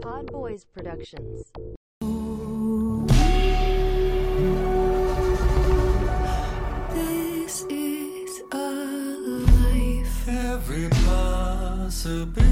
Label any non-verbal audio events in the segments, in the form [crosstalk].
Pod Boys Productions. This is a life Every possibility.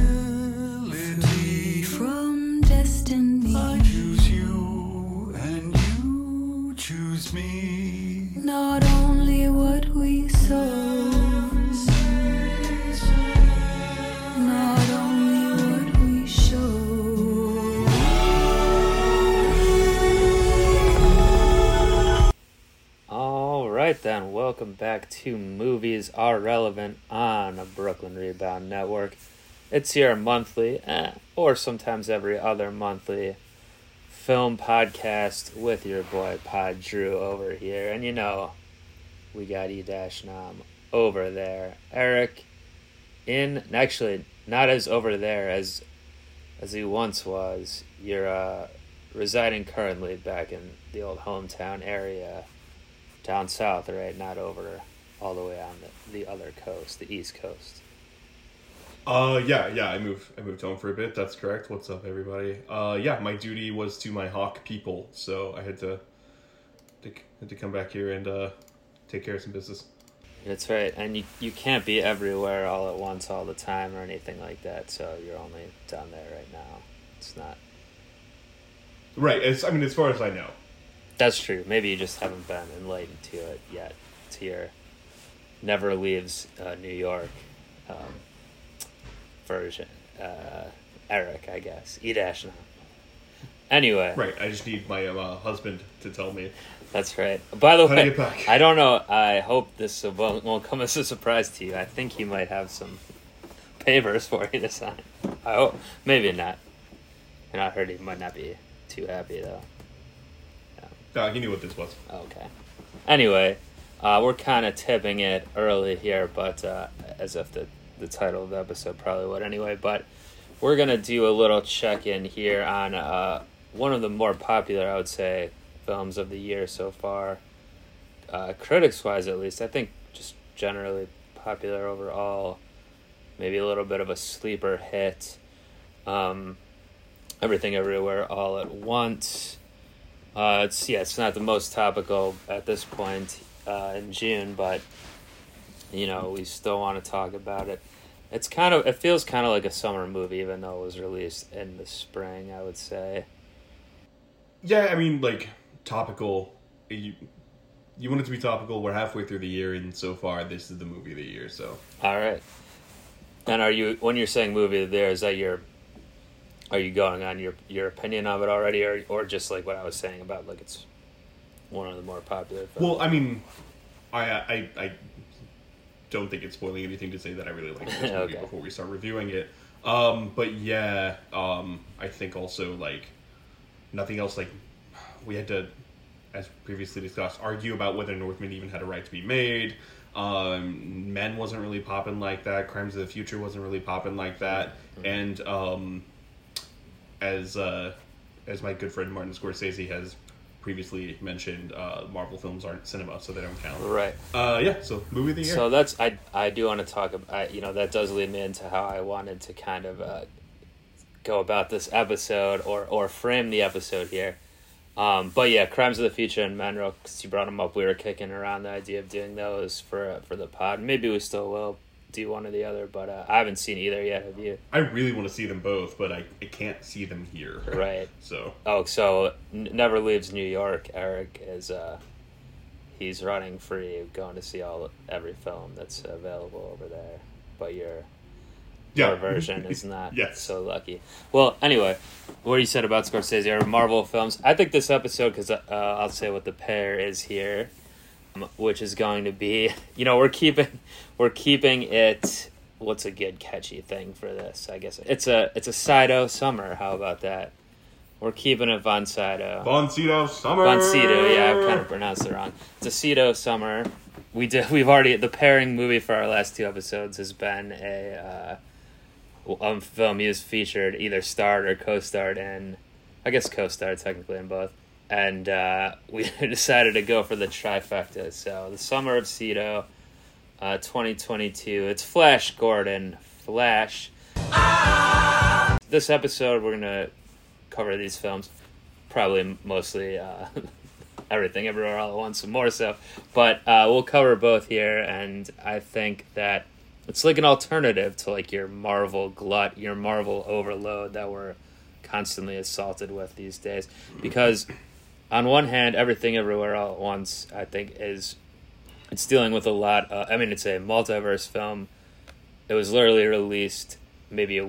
Then. Welcome back to Movies Are Relevant on a Brooklyn Rebound Network. It's your monthly, eh, or sometimes every other monthly, film podcast with your boy Pod Drew over here. And you know, we got E Dash Nam over there. Eric in, actually, not as over there as as he once was. You're uh, residing currently back in the old hometown area down south, right? Not over all the way on the, the other coast, the east coast. Uh, yeah, yeah. I moved. I moved home for a bit. That's correct. What's up, everybody? Uh, yeah. My duty was to my hawk people, so I had to, to had to come back here and uh, take care of some business. That's right, and you you can't be everywhere all at once all the time or anything like that. So you're only down there right now. It's not. Right. As I mean, as far as I know. That's true. Maybe you just haven't been enlightened to it yet. To your never leaves uh, New York um, version, uh, Eric, I guess. E dash now. Anyway, Right. I just need my uh, husband to tell me. That's right. By the How way. I don't know. I hope this won't, won't come as a surprise to you. I think he might have some papers for you to sign. I hope. Maybe not. And I heard he might not be too happy though. Uh, he knew what this was. Okay. Anyway, uh, we're kind of tipping it early here, but uh, as if the the title of the episode probably would anyway. But we're gonna do a little check in here on uh, one of the more popular, I would say, films of the year so far. Uh, critics wise, at least, I think just generally popular overall. Maybe a little bit of a sleeper hit. Um, Everything Everywhere All at Once. Uh, it's yeah, it's not the most topical at this point uh, in June, but you know we still want to talk about it. It's kind of it feels kind of like a summer movie, even though it was released in the spring. I would say. Yeah. I mean, like topical. You, you want it to be topical. We're halfway through the year, and so far, this is the movie of the year. So All right. And are you when you're saying movie there is that your are you going on your your opinion of it already or or just like what I was saying about like it's one of the more popular films? Well, I mean, I I I don't think it's spoiling anything to say that I really like this [laughs] movie Okay. before we start reviewing it. Um, but yeah, um, I think also like nothing else. Like we had to, as previously discussed, argue about whether Northman even had a right to be made. Um, Men wasn't really popping like that. Crimes of the Future wasn't really popping like that. And um, as uh, as my good friend Martin Scorsese has previously mentioned, uh, Marvel films aren't cinema, so they don't count. right. Uh, yeah, so movie of the year. So that's I I do want to talk about you know that does lead me into how I wanted to kind of uh, go about this episode or or frame the episode here. Um, but yeah, Crimes of the Future and Monroe, because you brought them up, we were kicking around the idea of doing those for uh, for the pod. Maybe we still will do one or the other, but uh, I haven't seen either yet. Have you? I really want to see them both, but I, I can't see them here. Right. [laughs] So Oh, so N- Never Leaves New York. Eric is uh, he's running free, going to see all every film that's available over there. But you're yeah, our version is [laughs] not Yes. so lucky. Well, anyway, what you said about Scorsese or Marvel films, I think this episode, because uh, I'll say what the pair is here, which is going to be, you know, we're keeping, we're keeping it. What's a good catchy thing for this? I guess it's a it's a Sydow summer. How about that? We're keeping it Von Sydow. Boncito Summer. Boncito, yeah, I've kind of pronounced it wrong. It's a Sydow summer. We did. We've already the pairing movie for our last two episodes has been a uh, um, film he was featured either starred or co-starred in. I guess co-starred technically in both. And uh, [laughs] we [laughs] decided to go for the trifecta. So the summer of Sydow, uh, 2022. It's Flash Gordon. Flash. this episode we're gonna cover these films, probably mostly uh, [laughs] everything, everywhere, all at once, and more so. But uh, we'll cover both here, and I think that it's like an alternative to like your Marvel glut, your Marvel overload that we're constantly assaulted with these days. Because on one hand, everything, everywhere, all at once, I think is it's dealing with a lot. Uh, I mean, it's a multiverse film. It was literally released maybe a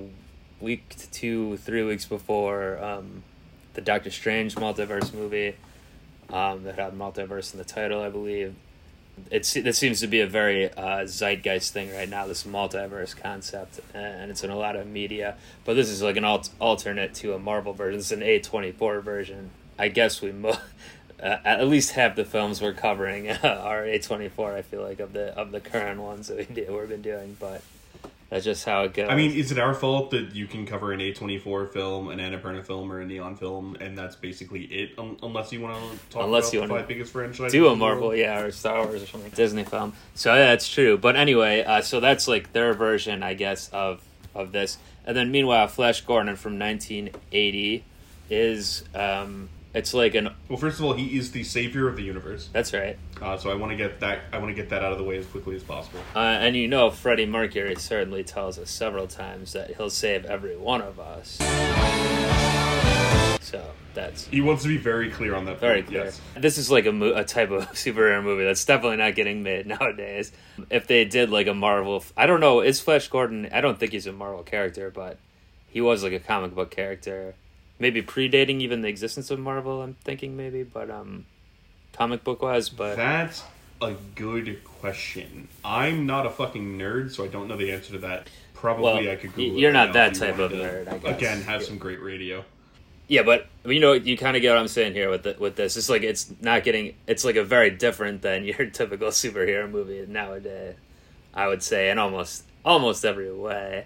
week to two, three weeks before um, the Doctor Strange multiverse movie um, that had multiverse in the title, I believe. It's this seems to be a very uh, zeitgeist thing right now. This multiverse concept, and it's in a lot of media. But this is like an alt- alternate to a Marvel version. It's an A twenty four version. I guess we mo- [laughs] uh, at least half the films we're covering [laughs] are A twenty four. I feel like of the of the current ones that we do, we've been doing, but that's just how it goes. I mean, is it our fault that you can cover an A24 film, an Annapurna film, or a Neon film, and that's basically it? Un- unless you want to talk Unless about you the five biggest franchises. do a Marvel, yeah, or Star Wars or something, Disney film. So yeah, that's true. But anyway, uh, so that's like their version, I guess, of of this. And then meanwhile, Flash Gordon from 1980 is um, it's like an Well, first of all, he is the savior of the universe. that's right. Uh, so I want to get that. I want to get that out of the way as quickly as possible. Uh, and you know, Freddie Mercury certainly tells us several times that he'll save every one of us. So that's He wants to be very clear on that. very point, clear. Yes. This is like a, mo- a type of [laughs] superhero movie that's definitely not getting made [laughs] nowadays. If they did like a Marvel, f- I don't know, is Flash Gordon? I don't think he's a Marvel character, but he was like a comic book character, maybe predating even the existence of Marvel. I'm thinking maybe, but um, comic book wise, but That's a good question. I'm not a fucking nerd, so I don't know the answer to that. Probably Well, I could Google. you're right not that you type of nerd. Again, have Yeah. some great radio. Yeah, but you know, you kind of get what I'm saying here with the, with this. It's like it's not getting. It's like a very different than [laughs] your typical superhero movie nowadays. I would say in almost almost every way,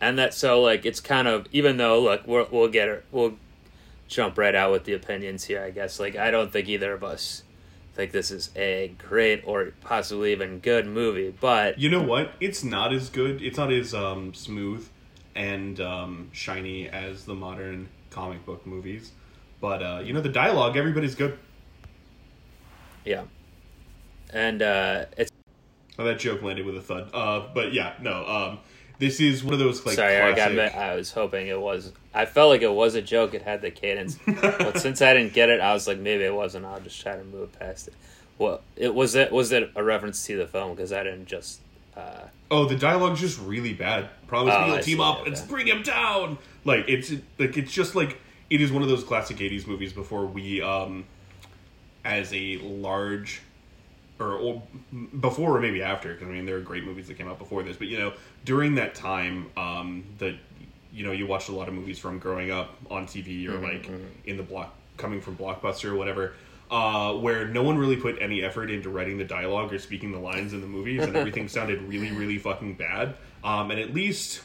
and that so like it's kind of even though look we'll we'll get it we'll jump right out with the opinions here. I guess like I don't think either of us think this is a great or possibly even good movie, but You know what? It's not as good. It's not as um, smooth and um, shiny as the modern comic book movies. But uh, you know, the dialogue, everybody's good. yeah, and uh, it's Oh, that joke landed with a thud. Uh, but yeah, no. Um, this is one of those like Sorry, Eric. I, classic. meant, I was hoping it was. I felt like it was a joke. It had the cadence, [laughs] but since I didn't get it, I was like, maybe it wasn't. I'll just try to move past it. Well, it was it was it a reference to the film because I didn't just. Uh, Oh, the dialogue's just really bad. Promise Oh, me you'll team up okay. and bring him down. Like it's like it's just like it is one of those classic '80s movies before we, um, as a large, or, or before or maybe after. Because I mean, there are great movies that came out before this, but you know, during that time, um, that you know, you watched a lot of movies from growing up on TV or Mm-hmm, like in the block coming from Blockbuster or whatever. Uh, where no one really put any effort into writing the dialogue or speaking the lines in the movies, and [laughs] everything sounded really, really fucking bad. Um, and at least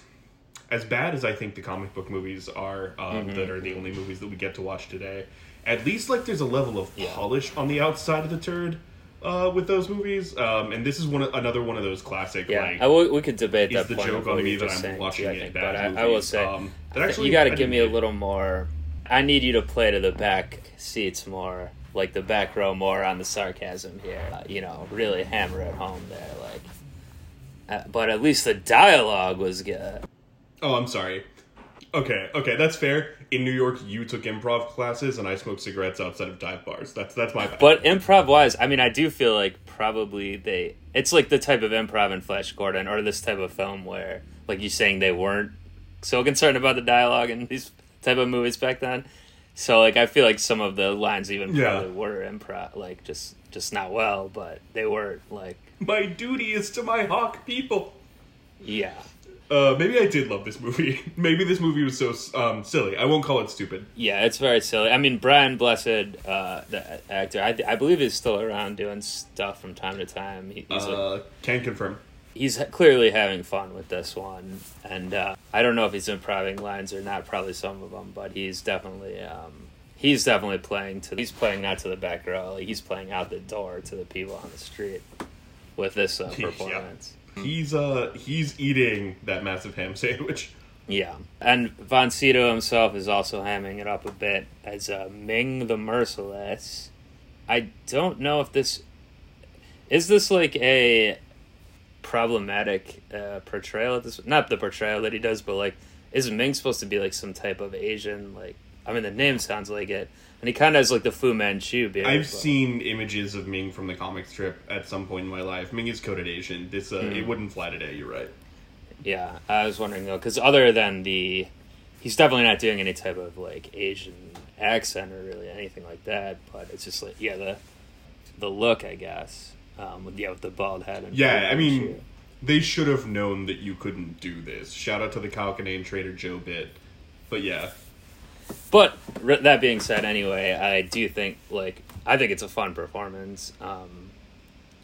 as bad as I think the comic book movies are, um, Mm-hmm. that are the only movies that we get to watch today, at least like there's a level of polish on the outside of the turd uh, with those movies. Um, and this is one of- another one of those classic yeah, like I will, we could debate that the point. joke on me that I'm saying, watching too, it think, but I. I will say um, that actually you got to give me a little more. I need you to play to the back seats more, like the back row more on the sarcasm here. Uh, you know, really hammer it home there, like. Uh, but at least the dialogue was good. Oh, I'm sorry. Okay, okay, that's fair. In New York, you took improv classes, and I smoked cigarettes outside of dive bars. That's that's my bad. But improv wise, I mean, I do feel like probably they. It's like the type of improv in Flash Gordon or this type of film where, like you saying, they weren't so concerned about the dialogue in these type of movies back then. So like, I feel like some of the lines even Yeah. probably were improv, like just just not well, but they weren't like, my duty is to my hawk people. yeah, Uh, maybe I did love this movie. [laughs] maybe this movie was so um, silly. I won't call it stupid. yeah. It's very silly. I mean, Brian Blessed, uh, the actor, I, I believe he's still around doing stuff from time to time. He, he's like, Uh, can confirm. he's clearly having fun with this one, and uh, I don't know if he's improving lines or not. Probably some of them, but he's definitely um, he's definitely playing to. He's playing not to the back row. Like he's playing out the door to the people on the street with this uh, [laughs] Yeah. He's uh he's eating that massive ham [laughs] sandwich. Yeah, and Sydow himself is also hamming it up a bit as uh, Ming the Merciless. I don't know if this is this like a problematic uh, portrayal of this. Not the portrayal that he does, but like, is Ming supposed to be like some type of Asian? Like, I mean, the name sounds like it, and he kind of has like the Fu Manchu beard. I've seen images of Ming from the comic strip at some point in my life. Ming is coded Asian. This uh, Hmm. it wouldn't fly today. You're right. Yeah, I was wondering though, because other than the, he's definitely not doing any type of like Asian accent or really anything like that. But it's just like yeah, the, the look, I guess. Um, with, yeah, with the bald head. And Yeah, I mean, Manchu. they should have known that you couldn't do this. Shout out to the Kalkanane Trader Joe bit. But yeah, But that being said, anyway, I do think like I think it's a fun performance. Um,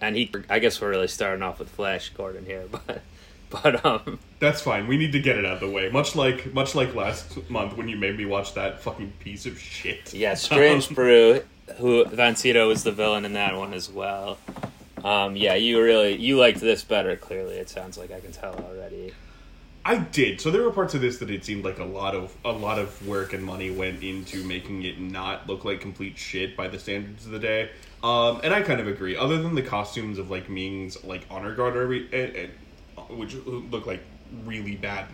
and he, I guess we're really starting off with Flash Gordon here, [laughs] but but um, that's fine. We need to get it out of the way. Much like much like last month when you made me watch that fucking piece of shit. yeah, [laughs] Strange Brew, who Von Sydow was the villain in that one as well. Um, yeah, you really you liked this better. Clearly, it sounds like I can tell already. I did. So there were parts of this that it seemed like a lot of a lot of work and money went into making it not look like complete shit by the standards of the day. Um, and I kind of agree. Other than the costumes of like Ming's like honor guard, every, and, and, which look like really bad,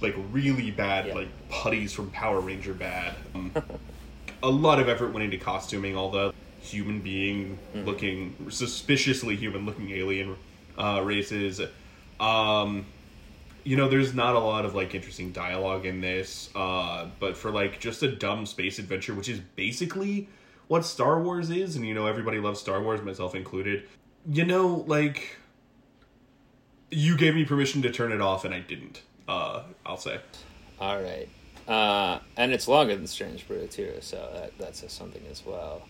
like really bad, Yeah. like putties from Power Ranger bad. Um, [laughs] a lot of effort went into costuming all the human being looking suspiciously human looking alien uh, races um you know there's not a lot of like interesting dialogue in this uh but for like just a dumb space adventure which is basically what star wars is and you know everybody loves star wars myself included you know like you gave me permission to turn it off and i didn't uh i'll say All right, uh, and it's longer than Strange Brew too, so that that says something as well.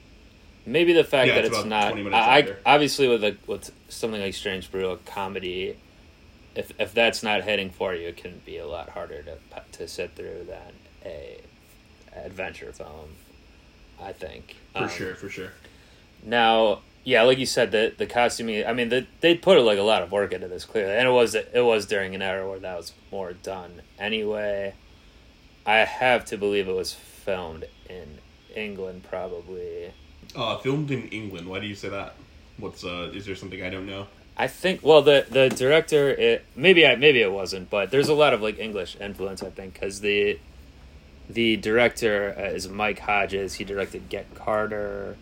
Maybe the fact Yeah, that it's it's, not. I, I obviously with a with something like Strange Brew, a comedy. If if that's not hitting for you, it can be a lot harder to to sit through than a adventure film. I think for Um, sure for sure Now, yeah, like you said, the the costuming. I mean, the, they put like a lot of work into this clearly, and it was it was during an era where that was more done. Anyway, I have to believe it was filmed in England, probably. uh filmed in england why do you say that what's uh is there something i don't know I think. Well, the the director, it maybe I, maybe it wasn't, but there's a lot of like English influence. I think because the the director uh, is Mike Hodges. He directed Get Carter,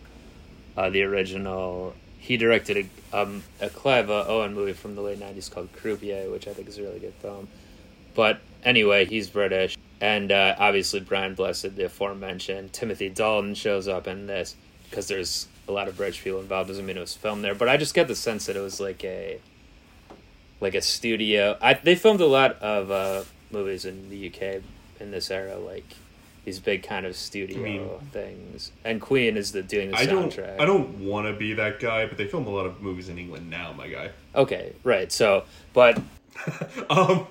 uh, the original. He directed a um, a Clive Owen movie from the late '90s called Croupier, which I think is a really good film. But anyway, he's British, and uh, obviously Brian Blessed, the aforementioned Timothy Dalton, shows up in this because there's a lot of British people involved. Doesn't mean it was filmed there, but I just get the sense that it was like a like a studio. I they filmed a lot of uh, movies in the UK in this era, like these big kind of studio I mean- things. And Queen is the doing the I don't. soundtrack. I don't want to be that guy, but they film a lot of movies in England now, my guy. Okay, right. So, but [laughs] Um,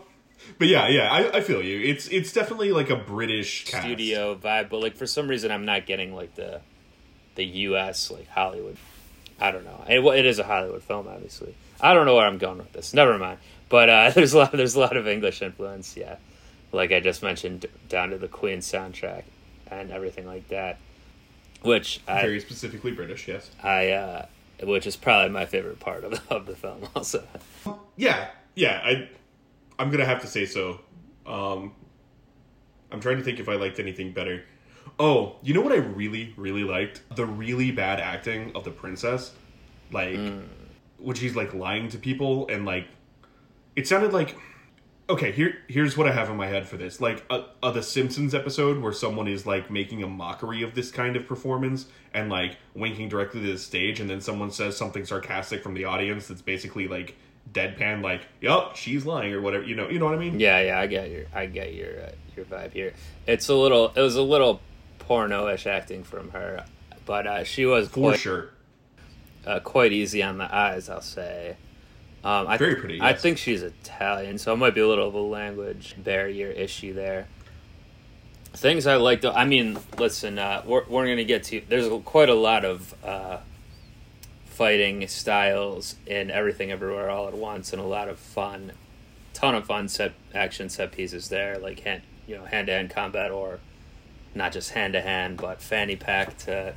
but yeah, yeah, I, I feel you. It's it's definitely like a British cast. studio vibe, but like for some reason I'm not getting like the the U.S. like Hollywood. I don't know. It, it is a Hollywood film, obviously. I don't know where I'm going with this. Never mind. But uh, [laughs] there's a lot. There's a lot of English influence. Yeah, like I just mentioned, down to the Queen soundtrack and everything like that. Which I Very specifically British, yes. I uh, which is probably my favorite part of of the film. [laughs] Also, Yeah, yeah. I I'm gonna have to say so. Um, I'm trying to think if I liked anything better. Oh, you know what I really really liked? The really bad acting of the princess, like mm. when she's like lying to people and like it sounded like okay here here's what i have in my head for this like a, a the simpsons episode where someone is like making a mockery of this kind of performance and like winking directly to the stage and then someone says something sarcastic from the audience that's basically like deadpan like yup she's lying or whatever you know you know what i mean Yeah, yeah, I get your, I get your, uh, your vibe here. It's a little, it was a little porno-ish acting from her, but uh, she was for quite, sure uh, quite easy on the eyes, I'll say. Um, I, Very pretty, I think she's Italian, so it might be a little of a language barrier issue there. Things I like, though. I mean, listen, uh, we're we're gonna get to. There's quite a lot of uh, fighting styles in everything, everywhere, all at once, and a lot of fun ton of fun set action set pieces there, like hand you know hand to hand combat or not just hand to hand, but fanny pack to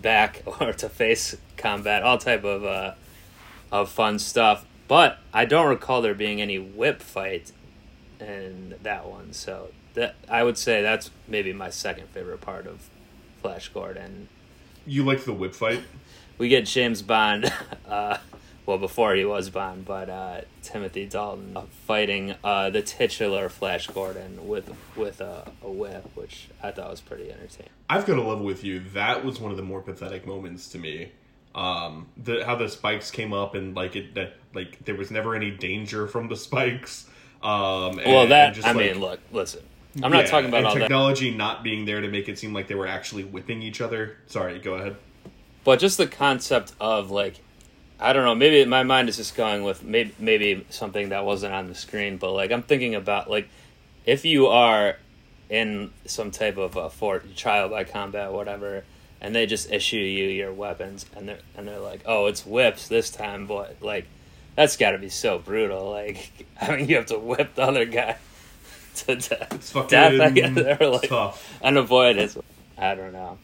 back [laughs] or to face combat, all type of uh, of fun stuff. But I don't recall there being any whip fight in that one, so that I would say that's maybe my second favorite part of Flash Gordon. You like the whip fight? [laughs] We get James Bond, [laughs] uh, well before he was Bond, but uh, Timothy Dalton uh, fighting uh, the titular Flash Gordon with with a, a whip, which I thought was pretty entertaining. I've got to level with you. That was one of the more pathetic moments to me. Um, the how the spikes came up and like it that like there was never any danger from the spikes. Um, and- well, that just, I like, mean, look, listen, I'm not yeah, talking about all that. technology not being there to make it seem like they were actually whipping each other. Sorry, go ahead. But just the concept of like, I don't know. Maybe my mind is just going with maybe maybe something that wasn't on the screen. But like, I'm thinking about like, if you are in some type of a fort trial by combat, whatever, and they just issue you your weapons, and they're and they're like, oh, it's whips this time, boy. Like, that's got to be so brutal. Like, [laughs] I mean, you have to whip the other guy [laughs] to death. It's fucking death, I guess. [laughs] They're like tough. unavoided. It's- I don't know.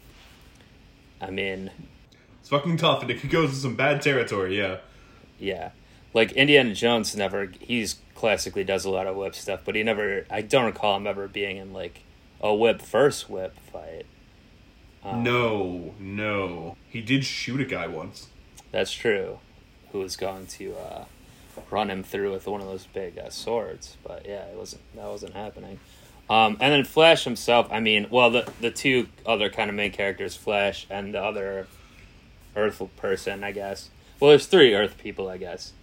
I mean. Fucking tough, and it could go to some bad territory. Yeah. Yeah. Like Indiana Jones never he's classically does a lot of whip stuff, but he never I don't recall him ever being in like a whip first whip fight. Um, No, no. He did shoot a guy once. That's true. Who was going to uh, run him through with one of those big uh, swords, but yeah, it wasn't that wasn't happening. Um, and then Flash himself, I mean, well, the the two other kind of main characters, Flash and the other Earth person, I guess. Well, there's three Earth people, I guess.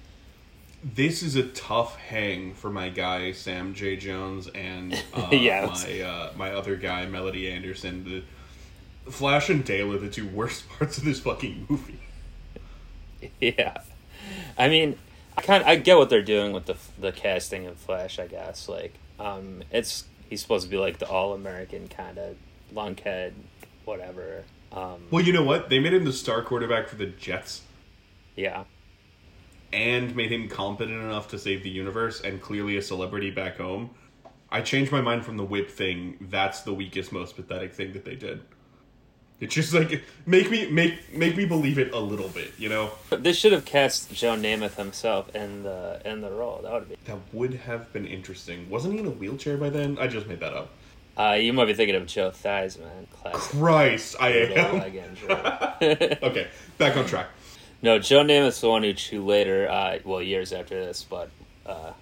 This is a tough hang for my guy Sam J Jones and [laughs] uh, Yeah, my uh, my other guy Melody Anderson. The Flash and Dale are the two worst [laughs] parts of this fucking movie. [laughs] Yeah, I mean, I kind I get what they're doing with the the casting of Flash. I guess like um, it's he's supposed to be like the all American kind of lunkhead, whatever. Um, Well, you know what? They made him the star quarterback for the Jets yeah, and made him competent enough to save the universe and clearly a celebrity back home. I changed my mind from the whip thing. That's the weakest, most pathetic thing that they did. It's just like make me make make me believe it a little bit, you know. they should have cast Joe Namath himself in the in the role. That would be. That would have been interesting. Wasn't he in a wheelchair by then? I just made that up. Uh, you might be thinking of Joe Theismann, classic Christ, I am. leg injury. [laughs] okay, back on track. No, Joe Namath's the one who, who later, uh, well, years after this, but uh,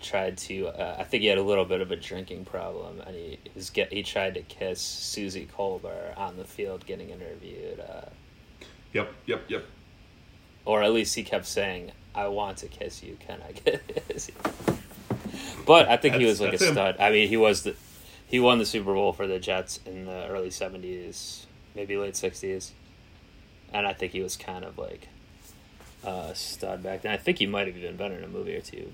tried to. Uh, I think he had a little bit of a drinking problem, and he was get he tried to kiss Suzy Kolber on the field getting interviewed, uh, Yep, yep, yep. or at least he kept saying, "I want to kiss you. Can I [laughs] kiss you?" But I think he was like a him. stud. I mean, he was the he won the Super Bowl for the Jets in the early seventies, maybe late sixties, and I think he was kind of like a stud back then. I think he might have even been in a movie or two.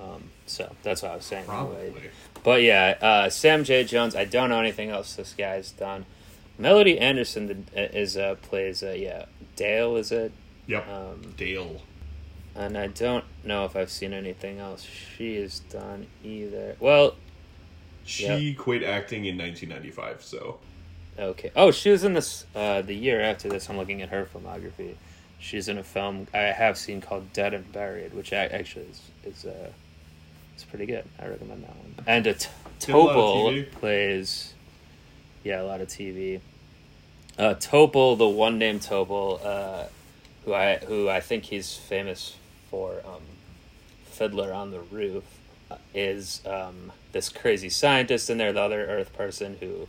Um, so that's what I was saying. anyway. Probably. But yeah, uh, Sam J. Jones. I don't know anything else this guy's done. Melody Anderson is uh, plays uh, yeah Dale is it, Yep. um, Dale. and I don't know if I've seen anything else she has done either. Well, She quit acting in 1995, so okay. Oh, she was in this uh, the year after this. I'm looking at her filmography. She's in a film I have seen called Dead and Buried, which ac- actually is is uh, it's pretty good. I recommend that one. And a t- Did a lot Topol plays, yeah, a lot of TV. Uh, Topol, the one named Topol, uh, who I who I think he's famous for, um, Fiddler on the Roof, is um, this crazy scientist in there, the other Earth person who,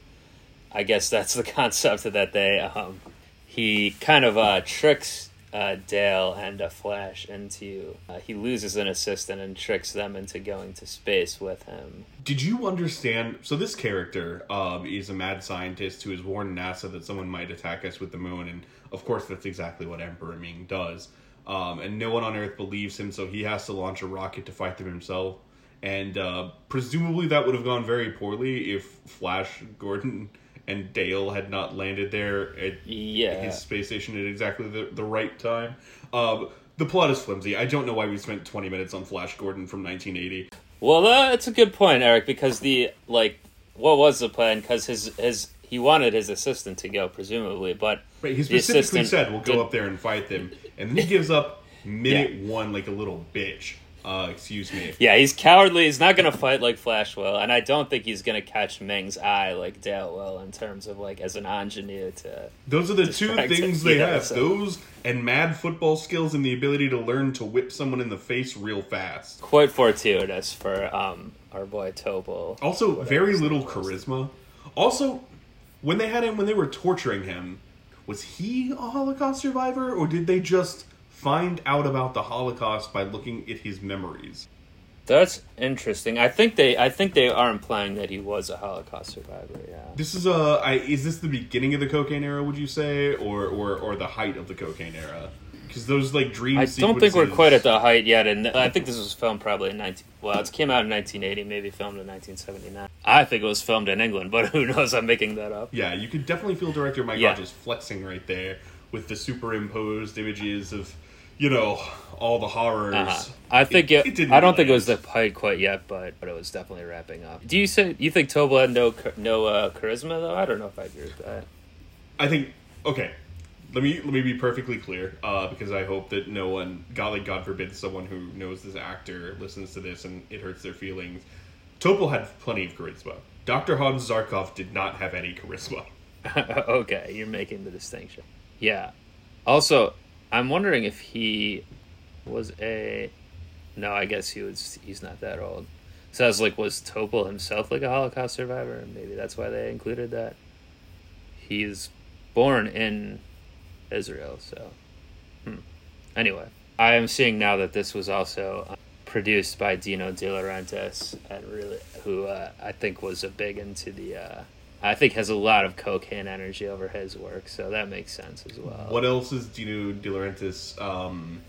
I guess that's the [laughs] concept that they um, he kind of uh, tricks uh, Dale and uh, Flash into uh, he loses an assistant and tricks them into going to space with him. Did you understand? So this character um, is a mad scientist who has warned NASA that someone might attack us with the moon, and of course that's exactly what Emperor Ming does. Um, and no one on Earth believes him, so he has to launch a rocket to fight them himself. And uh, presumably that would have gone very poorly if Flash, Gordon, and Dale had not landed there at Yeah. his space station at exactly the, the right time. Um, the plot is flimsy. I don't know why we spent 20 minutes on Flash Gordon from 1980. Well, that's a good point, Eric, because the like, what was the plan? Because his his he wanted his assistant to go, presumably, but Right, he specifically assistant said we'll go did- up there and fight them, and then he gives up minute [laughs] one like a little bitch. Uh, excuse me. Yeah, he's cowardly. He's not going to fight like Flash will, and I don't think he's going to catch Ming's eye like Dale will in terms of like as an ingenue to. Those are the two things [laughs] they yeah, have. so- Those and mad football skills and the ability to learn to whip someone in the face real fast. Quite fortuitous for um our boy Topol. Also, very little charisma. Also, when they had him, when they were torturing him, was he a Holocaust survivor, or did they just find out about the Holocaust by looking at his memories? That's interesting. I think they I think they are implying that he was a Holocaust survivor. Yeah. This is a. I, is this the beginning of the cocaine era? Would you say, or or or the height of the cocaine era? Because those like dream. I don't think we're quite at the height yet, and I think this was filmed probably in 19. Well, it came out in 1980, maybe filmed in 1979. I think it was filmed in England, but [laughs] who knows? I'm making that up. Yeah, you could definitely feel director Mike Yeah. Hodges flexing right there with the superimposed images of, you know, all the horrors. Uh-huh. I think it. didn't I don't think it was the height quite yet, but but it was definitely wrapping up. Do you say you think Topol had no no uh, charisma though? I don't know if I agree with that. I think okay. Let me let me be perfectly clear, uh, because I hope that no one, God, like God forbid, someone who knows this actor listens to this and it hurts their feelings. Topol had plenty of charisma. Dr. Hans Zarkov did not have any charisma. [laughs] okay, you're making the distinction. Yeah. Also, I'm wondering if he was a. No, I guess he was. He's not that old. So I was like, was Topol himself like a Holocaust survivor? Maybe that's why they included that. He's born in Israel, so. Hmm. Anyway, I am seeing now that this was also uh, produced by Dino De Laurentiis, and really, who uh, I think was a big into the. Uh, I think has a lot of cocaine energy over his work, so that makes sense as well. What else is Dino De Laurentiis um,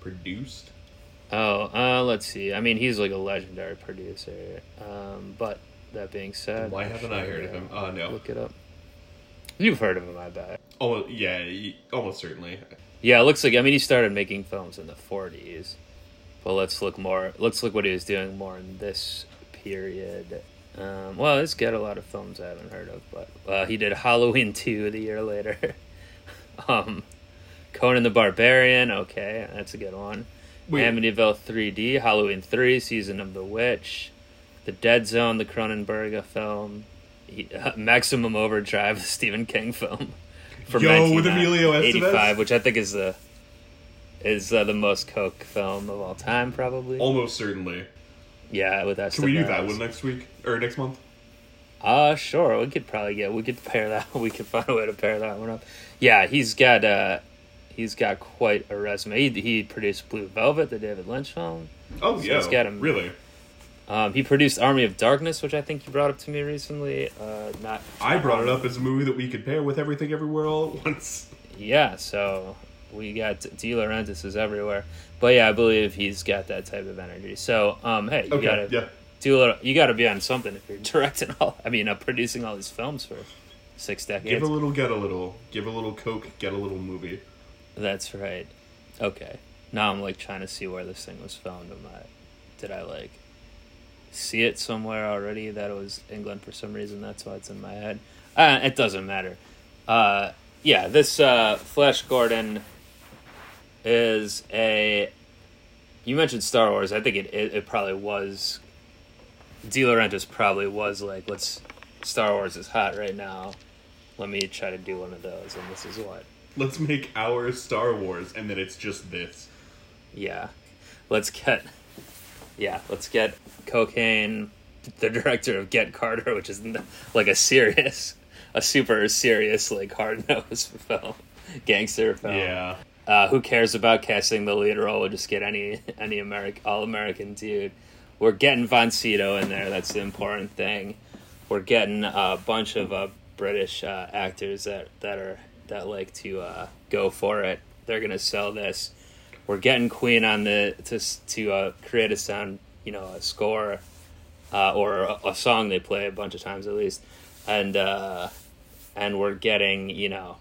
produced? Oh, uh, let's see. I mean, he's like a legendary producer. Um, but that being said, Why haven't I heard of him? Uh, no. Look it up. You've heard of him, I bet. Oh yeah, almost certainly. Yeah, it looks like. I mean, he started making films in the '40s, but let's look more. Let's look what he was doing more in this period. Um, well, he's got a lot of films I haven't heard of, but uh, he did Halloween [laughs] two the year later. [laughs] um, Conan the Barbarian. Okay, that's a good one. Wait. Amityville 3D, Halloween 3, Season of the Witch, The Dead Zone, the Cronenberg film, he, [laughs] Maximum Overdrive, the Stephen King film from Yo, with Emilio 1985, Estevez? which I think is the is uh, the most coke film of all time, probably. Almost certainly. Yeah, with that. Can we do that one next week or next month? Uh sure. We could probably get. We could pair that. [laughs] We could find a way to pair that one up. Yeah, he's got. uh He's got quite a resume. He, he produced Blue Velvet, the David Lynch film. Oh So yeah, it's got him- really. Um, he produced Army of Darkness, which I think you brought up to me recently. Uh, not I brought it up as a movie that we could pair with Everything Everywhere All at [laughs] Once. Yeah, so we got De Laurentiis is everywhere, but yeah, I believe he's got that type of energy. So, um, hey, you Okay, gotta yeah. do a little. You gotta be on something if you're [laughs] directing all. I mean, uh, producing all these films for six decades. Give a little, get a little. Give a little Coke, get a little movie. That's right. Okay, now I'm like trying to see where this thing was filmed. Am I? Did I like see it somewhere already that it was England for some reason? That's why it's in my head. Uh, it doesn't matter. Uh, yeah, this uh, Flash Gordon is a. You mentioned Star Wars. I think it it, it probably was. De Laurentiis probably was like, let's. Star Wars is hot right now. Let me try to do one of those, and this is what. Let's make our Star Wars, and then it's just this. Yeah. Let's get Yeah, let's get cocaine the director of Get Carter, which is like a serious a super serious like hard [laughs] nosed film. Gangster film. Yeah. Uh, who cares about casting the lead role? We'll just get any any American all American dude. We're getting Von Sydow in there. That's the important thing. We're getting a bunch of uh, British uh, actors that that are that like to uh, go for it. They're gonna sell this. We're getting Queen on the to to uh, create a sound, you know, a score uh, or a, a song they play a bunch of times at least, and uh, and we're getting you know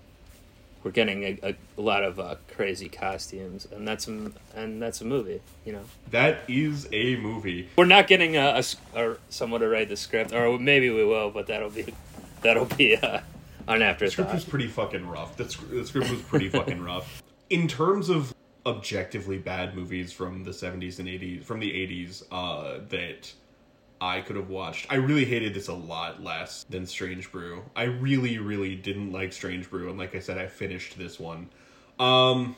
we're getting a, a, a lot of uh, crazy costumes, and that's a, and that's a movie. You know, That is a movie. we're not getting a, or someone to write the script, or maybe we will, but that'll be that'll be uh, an The script was pretty fucking rough. The, sc- the script was pretty fucking rough. In terms of objectively bad movies from the 70s and 80s, from the 80s, uh, that I could have watched, I really hated this a lot less than Strange Brew. I really, really didn't like Strange Brew, and like I said, I finished this one. Um,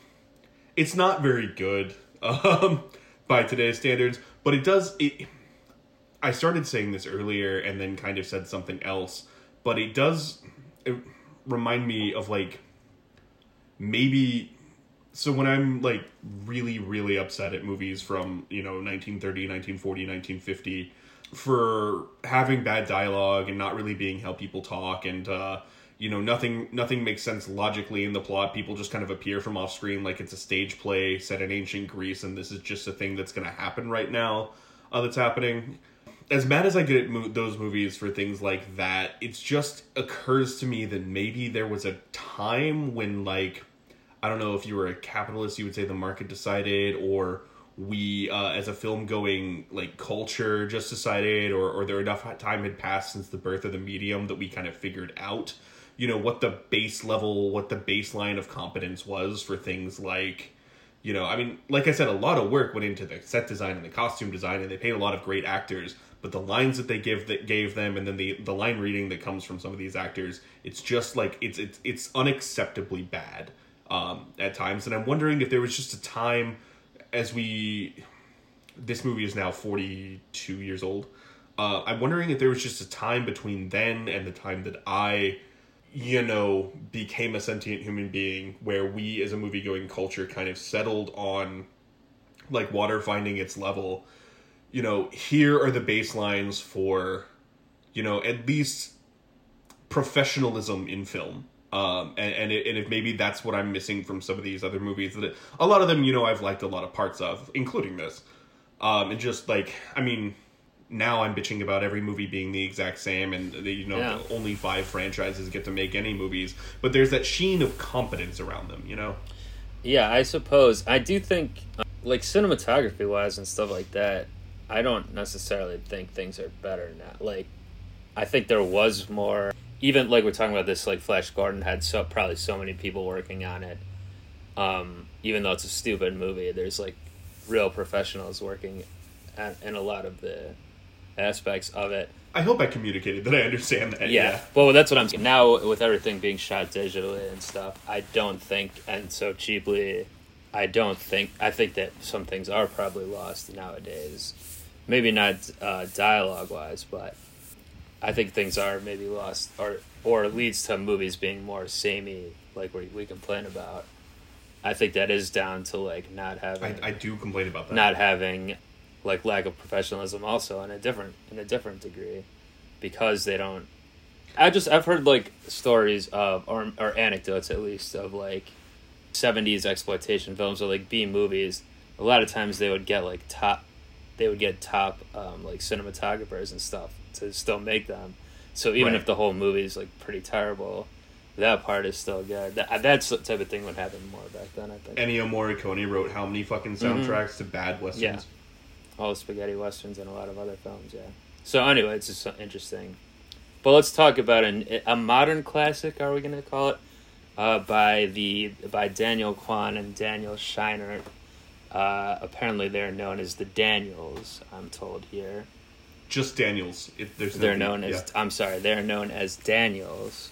it's not very good [laughs] um, by today's standards, but it does. It, I started saying this earlier and then kind of said something else, but it does it remind me of like maybe so when I'm like really really upset at movies from, you know, 1930, 1940, 1950 for having bad dialogue and not really being how people talk and uh you know nothing nothing makes sense logically in the plot. People just kind of appear from off screen like it's a stage play set in ancient greece and this is just a thing that's going to happen right now uh, that's happening. As mad as I get at mo- those movies for things like that, it just occurs to me that maybe there was a time when, like, I don't know if you were a capitalist, you would say the market decided, or we, uh, as a film going like culture, just decided, or or there enough time had passed since the birth of the medium that we kind of figured out, you know, what the base level, what the baseline of competence was for things like you know, I mean, like I said, a lot of work went into the set design and the costume design, and they paid a lot of great actors. But the lines that they give that gave them, and then the the line reading that comes from some of these actors, it's just like it's it's it's unacceptably bad um, at times. And I'm wondering if there was just a time as we this movie is now 42 years old. Uh, I'm wondering if there was just a time between then and the time that I, you know, became a sentient human being where we as a movie going culture kind of settled on like water finding its level. You know, here are the baselines for, you know, at least professionalism in film. Um, and and, it, and if maybe that's what I'm missing from some of these other movies that a lot of them, you know, I've liked a lot of parts of, including this. Um, and just like, I mean, now I'm bitching about every movie being the exact same, and the, you know, Yeah. only five franchises get to make any movies. But there's that sheen of competence around them, you know. Yeah, I suppose. I do think, uh, like cinematography wise and stuff like that, I don't necessarily think things are better now. Like, I think there was more. Even like we're talking about this, like Flash Gordon had so probably so many people working on it. Um, even though it's a stupid movie, there's like real professionals working at, in a lot of the aspects of it. I hope I communicated that I understand that. Yeah. Yeah. Well, that's what I'm saying. Now, with everything being shot digitally and stuff, I don't think, and so cheaply, I don't think, I think that some things are probably lost nowadays. Maybe not uh, dialogue wise, but I think things are maybe lost, or or leads to movies being more samey, like we, we complain about. I think that is down to like not having I, I do complain about that. not having like lack of professionalism also in a different in a different degree because they don't i just i've heard like stories of or, or anecdotes at least of like 70s exploitation films or like b movies a lot of times they would get like top they would get top um, like cinematographers and stuff to still make them so even Right. if the whole movie is like pretty terrible that part is still good that, that's the type of thing would happen more back then i think Ennio Morricone wrote how many fucking soundtracks to bad westerns? Mm-hmm. Yeah. all the spaghetti westerns and a lot of other films. Yeah. So anyway, it's just so interesting. But let's talk about an, a modern classic. Are we going to call it? Uh, by the by Daniel Kwan and Daniel Scheinert. Uh, apparently, they're known as the Daniels. I'm told here. Just Daniels. It, there's They're no- known as. yeah. I'm sorry. They're known as Daniels.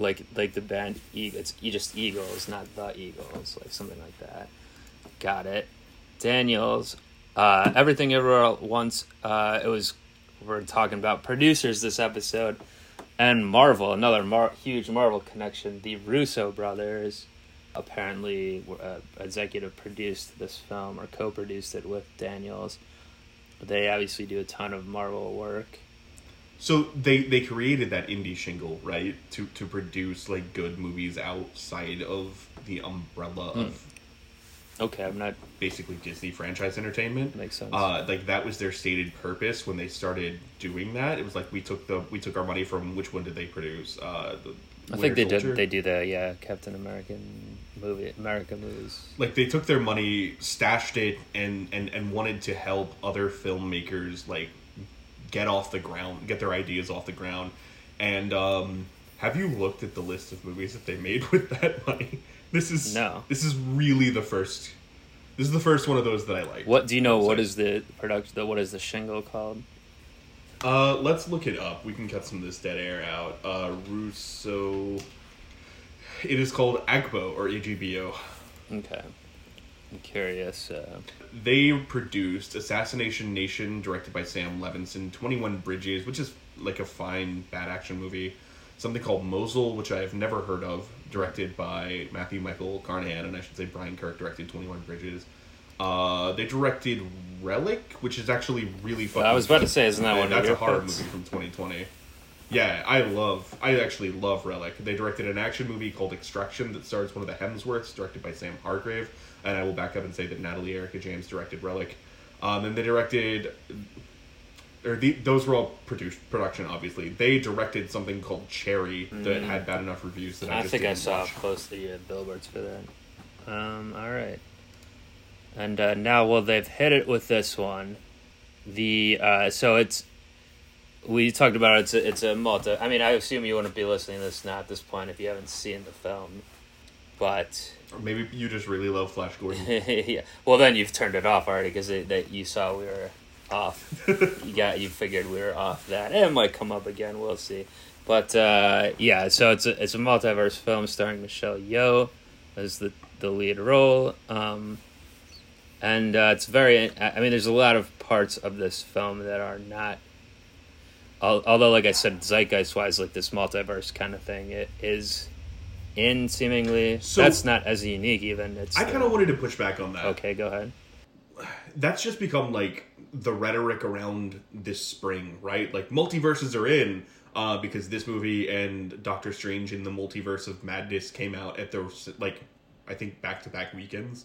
Like like the band Eagle. It's just Eagles, not the Eagles. Like something like that. Got it. Daniels. Uh, Everything Everywhere Once. Uh, it was. We're talking about producers this episode, and Marvel. Another mar- huge Marvel connection. The Russo brothers apparently were, uh, executive produced this film or co-produced it with Daniels. They obviously do a ton of Marvel work. So they they created that indie shingle right to to produce like good movies outside of the umbrella Hmm. of Okay, I'm not basically Disney franchise entertainment. makes sense. Uh, like that was their stated purpose when they started doing that. It was like we took the we took our money from which one did they produce? Uh, the I think they Soldier. did. They do the yeah Captain American movie, America movies. like they took their money, stashed it, and and and wanted to help other filmmakers like get off the ground, get their ideas off the ground. And um, have you looked at the list of movies that they made [laughs] with that money? This is No. This is really the first. This is the first one of those that I like. What do you know? What is the production? The, what is the shingle called? Uh, let's look it up. We can cut some of this dead air out. Uh, Russo. It is called Agbo or AGBO. Okay, I'm curious. Uh, They produced Assassination Nation, directed by Sam Levinson, 21 Bridges, which is like a fine bad action movie. Something called Mosul, which I have never heard of, directed by Matthew Michael Carnahan, and I should say Brian Kirk directed 21 Bridges. Uh, they directed Relic, which is actually really fucking. I was about to say, isn't that one That's a horror movie from 2020. Yeah, I love. I actually love Relic. They directed an action movie called Extraction that stars one of the Hemsworths, directed by Sam Hargrave. And I will back up and say that Natalie Erica James directed Relic. Um, and they directed, or the, those were all produced production. Obviously, they directed something called Cherry that had bad enough reviews that I, Mm. I think I saw watch. posted uh, billboards for that. Um, all right, and uh, now well they've hit it with this one. The uh, so it's we talked about it, it's a, it's a multi. I mean, I assume you wouldn't be listening to this now at this point if you haven't seen the film, but Or maybe you just really love Flash Gordon. [laughs] yeah. Well, then you've turned it off already because that you saw we were off. [laughs] you got you figured we were off that. It might come up again. We'll see. But uh, yeah, so it's a it's a multiverse film starring Michelle Yeoh as the the lead role. Um, and uh, it's very. I mean, there's a lot of parts of this film that are not. Although, like I said, zeitgeist wise, like this multiverse kind of thing, it is in seemingly. So- that's not as unique. Even it's. I uh, kind of wanted to push back on that. Okay, go ahead. that's just become like the rhetoric around this spring, right? Like multiverses are in uh, because this movie and Doctor Strange in the Multiverse of Madness came out at the like I think back to back weekends.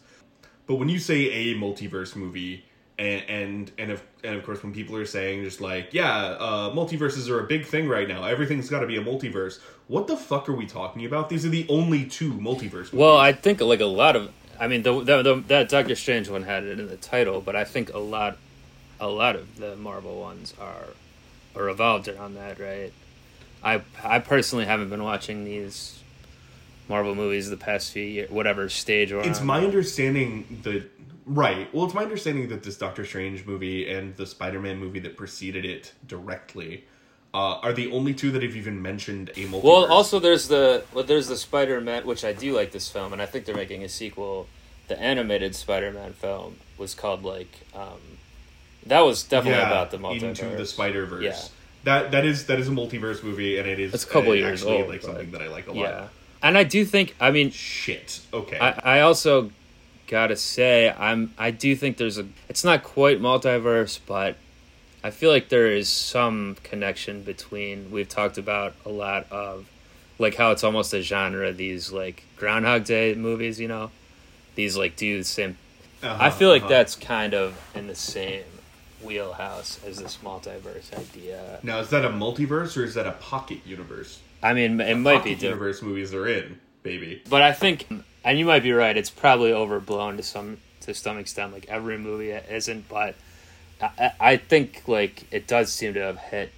But when you say a multiverse movie, and and and of and of course when people are saying just like yeah, uh, multiverses are a big thing right now. Everything's got to be a multiverse. What the fuck are we talking about? These are the only two multiverse. Well. I think like a lot of. I mean, the, the, the that Doctor Strange one had it in the title, but I think a lot, a lot of the Marvel ones are, are revolved around that, right? I I personally haven't been watching these Marvel movies the past few years, whatever stage we're It's on. my understanding that right. Well, it's my understanding that this Doctor Strange movie and the Spider-Man movie that preceded it directly uh, are the only two that have even mentioned a multiverse. Well, also there's the well, there's the Spider Man, which I do like this film, and I think they're making a sequel. The animated Spider Man film was called like, um, that was definitely about the multiverse. into the Spider Verse. Yeah. That that is that is a multiverse movie, and it is It's a couple uh, years actually old, like something that I like a lot. Yeah, and I do think. I mean, Shit. Okay. I, I also gotta say, I'm. I do think there's a. It's not quite multiverse, but I feel like there is some connection between. We've talked about a lot of, like how it's almost a genre. These like Groundhog Day movies, you know, these like do the same. Uh-huh, I feel like uh-huh. that's kind of in the same wheelhouse as this multiverse idea. Now, is that a multiverse or is that a pocket universe? I mean, it might be different. universe movies are in, baby. But I think, and you might be right. It's probably overblown to some to some extent. Like every movie isn't, but I, I- I think like it does seem to have hit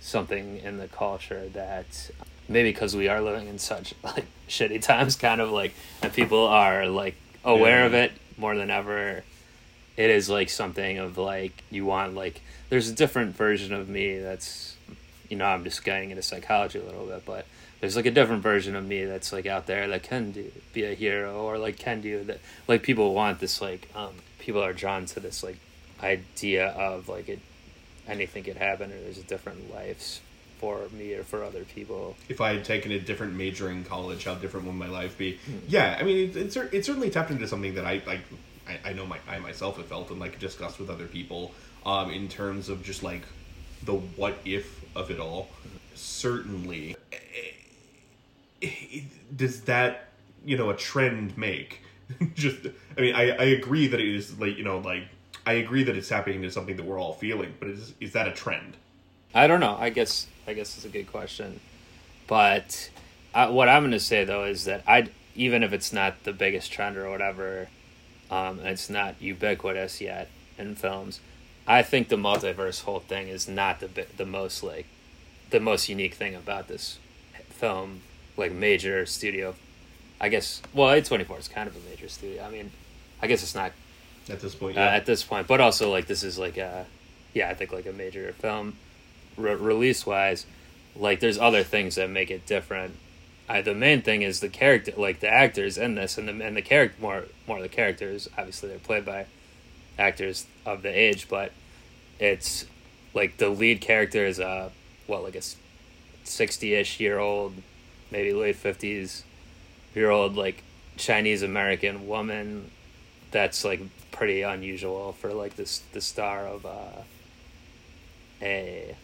something in the culture that maybe because we are living in such [laughs] like shitty times, kind of like, and people are like aware Yeah. of it more than ever. It is like something of like you want like there's a different version of me that's you know I'm just getting into psychology a little bit, but there's like a different version of me that's like out there that can do be a hero or like can do that like people want this like um people are drawn to this like idea of like it anything could happen or there's a different lives for me or for other people if I had taken a different major in college, how different would my life be? Hmm. Yeah, I mean, it, it, it certainly tapped into something that I like. I, I know my I myself have felt and like discussed with other people, um, in terms of just like the what if of it all. Certainly, does that you know a trend make? [laughs] just, I mean, I I agree that it is like you know like I agree that it's happening into something that we're all feeling, but is is that a trend? I don't know. I guess I guess it's a good question, but I, what I'm going to say though is that I even if it's not the biggest trend or whatever, um, it's not ubiquitous yet in films. I think the multiverse whole thing is not the the most like the most unique thing about this film, like major studio. I guess well, A twenty four is kind of a major studio. I mean, I guess it's not At this point, uh, at this point, but also like this is like a yeah, I think like a major film re- release wise. Like there's other things that make it different. I, the main thing is the character, like the actors in this, and the and the character more more the characters. Obviously, they're played by actors of the age, but it's like the lead character is a what like a sixty ish year old, maybe late fifties year old like Chinese American woman. That's like pretty unusual for like this the star of uh, a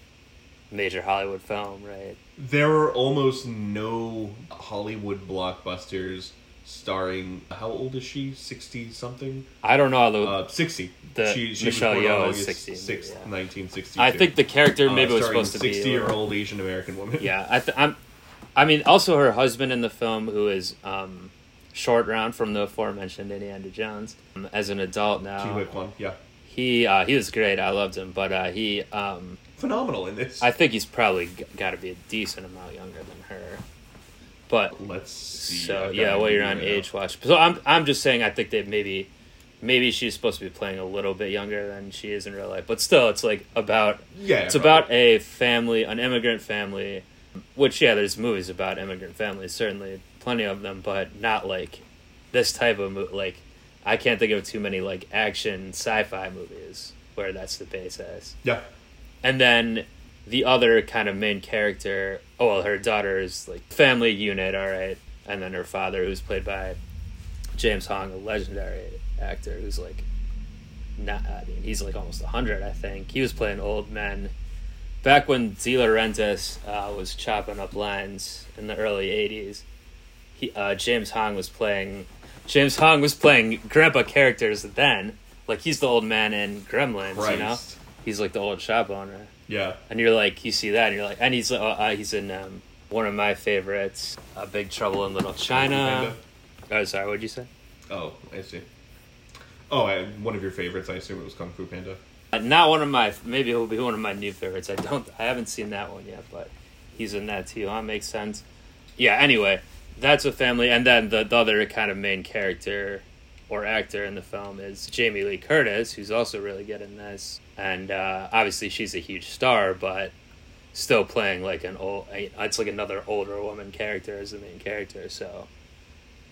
major Hollywood film, right? there are almost no Hollywood blockbusters starring. How old is she? Sixty something. I don't know. The, Uh, sixty. The- she, she Michelle was born on Yeoh is 60, sixth, yeah. nineteen sixty. I think the character maybe was supposed to be sixty year old Asian American woman. Yeah, I th- I'm. I mean, also her husband in the film, who is um, short round from the aforementioned Indiana Jones, um, as an adult now. Quan, yeah, He uh, he was great. I loved him, but uh, he um, phenomenal in this. I think he's probably g- got to be a decent amount younger than her. But Let's see. so yeah, well you're on age watch. So I'm I'm just saying I think that maybe maybe she's supposed to be playing a little bit younger than she is in real life, but still it's like about Yeah, it's about a family, an immigrant family, which yeah, there's movies about immigrant families, certainly plenty of them, but not like this type of movie. Like I can't think of too many like action sci-fi movies where that's the basis. yeah. And then the other kind of main character, oh well, her daughter is like family unit, all right, and then her father, who's played by James Hong, a legendary actor, who's like not. I mean, he's like almost hundred, I think. He was playing old men back when De Laurentiis uh, was chopping up lines in the early '80s. He, uh, James Hong was playing. James Hong was playing grandpa characters then. Like he's the old man in Gremlins, you know. He's like the old shop owner, Yeah. and you're like, you see that, and you're like, and he's uh, uh, he's in um, one of my favorites, uh, Big Trouble in Little China. Oh, sorry, what'd you say? Oh, I see. Oh, I, one of your favorites. I assume it was Kung Fu Panda. Uh, not one of my. Maybe it will be one of my new favorites. I don't. I haven't seen that one yet, but he's in that too. Huh? Makes sense. Yeah. Anyway, that's a family, and then the, the other kind of main character or actor in the film is Jamie Lee Curtis, who's also really good in this, and uh, obviously she's a huge star, but still playing like an old. It's like another older woman character as the main character. So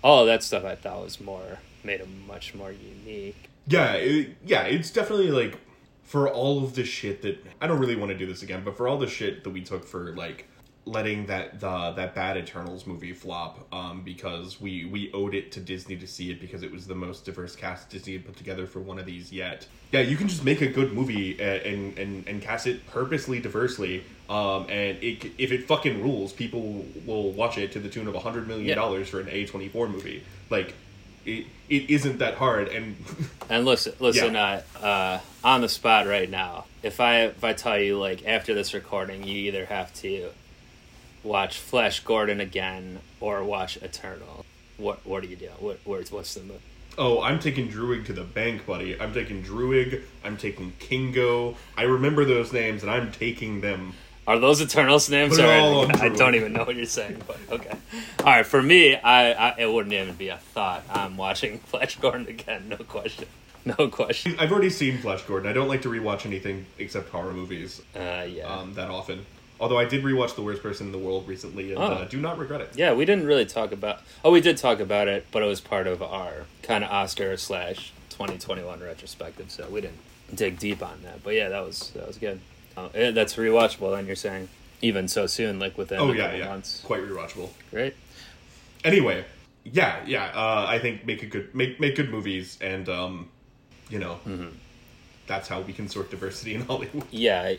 all of that stuff I thought was more made him much more unique. Yeah, it, yeah, it's definitely like for all of the shit that I don't really want to do this again, but for all the shit that we took for like letting that the that bad Eternals movie flop, um, because we we owed it to Disney to see it because it was the most diverse cast Disney had put together for one of these yet. Yeah, you can just make a good movie and and and, and cast it purposely diversely, um, and it, if it fucking rules, people will watch it to the tune of a hundred million Yeah. dollars for an A twenty four movie. Like, it it isn't that hard, and [laughs] And listen, listen, Yeah. uh, uh, on the spot right now. If I if I tell you like after this recording, you either have to watch Flash Gordon again or watch Eternal. What what are you doing? What what's what's the move? Oh, I'm taking Druig to the bank, buddy. I'm taking Druig. I'm taking Kingo. I remember those names, and I'm taking them. Are those Eternals names? Or, I don't even know what you're saying, but okay. All right, for me, I, I it wouldn't even be a thought. I'm watching [laughs] Flash Gordon again, no question, no question. I've already seen Flash Gordon. I don't like to rewatch anything except horror movies Uh, yeah, um, that often. Although I did rewatch The Worst Person in the World recently, and Oh. uh, do not regret it. yeah. We didn't really talk about. Oh, we did talk about it, but it was part of our kind of Oscar slash 2021 retrospective, so we didn't dig deep on that. But yeah, that was that was good. Uh, eh, that's rewatchable, and you're saying even so soon, like within Oh a yeah, yeah, months. quite rewatchable. Great. Anyway, yeah, yeah. Uh, I think make a good make make good movies, and um, you know, Mm-hmm. that's how we can sort diversity in [laughs] Hollywood. Yeah,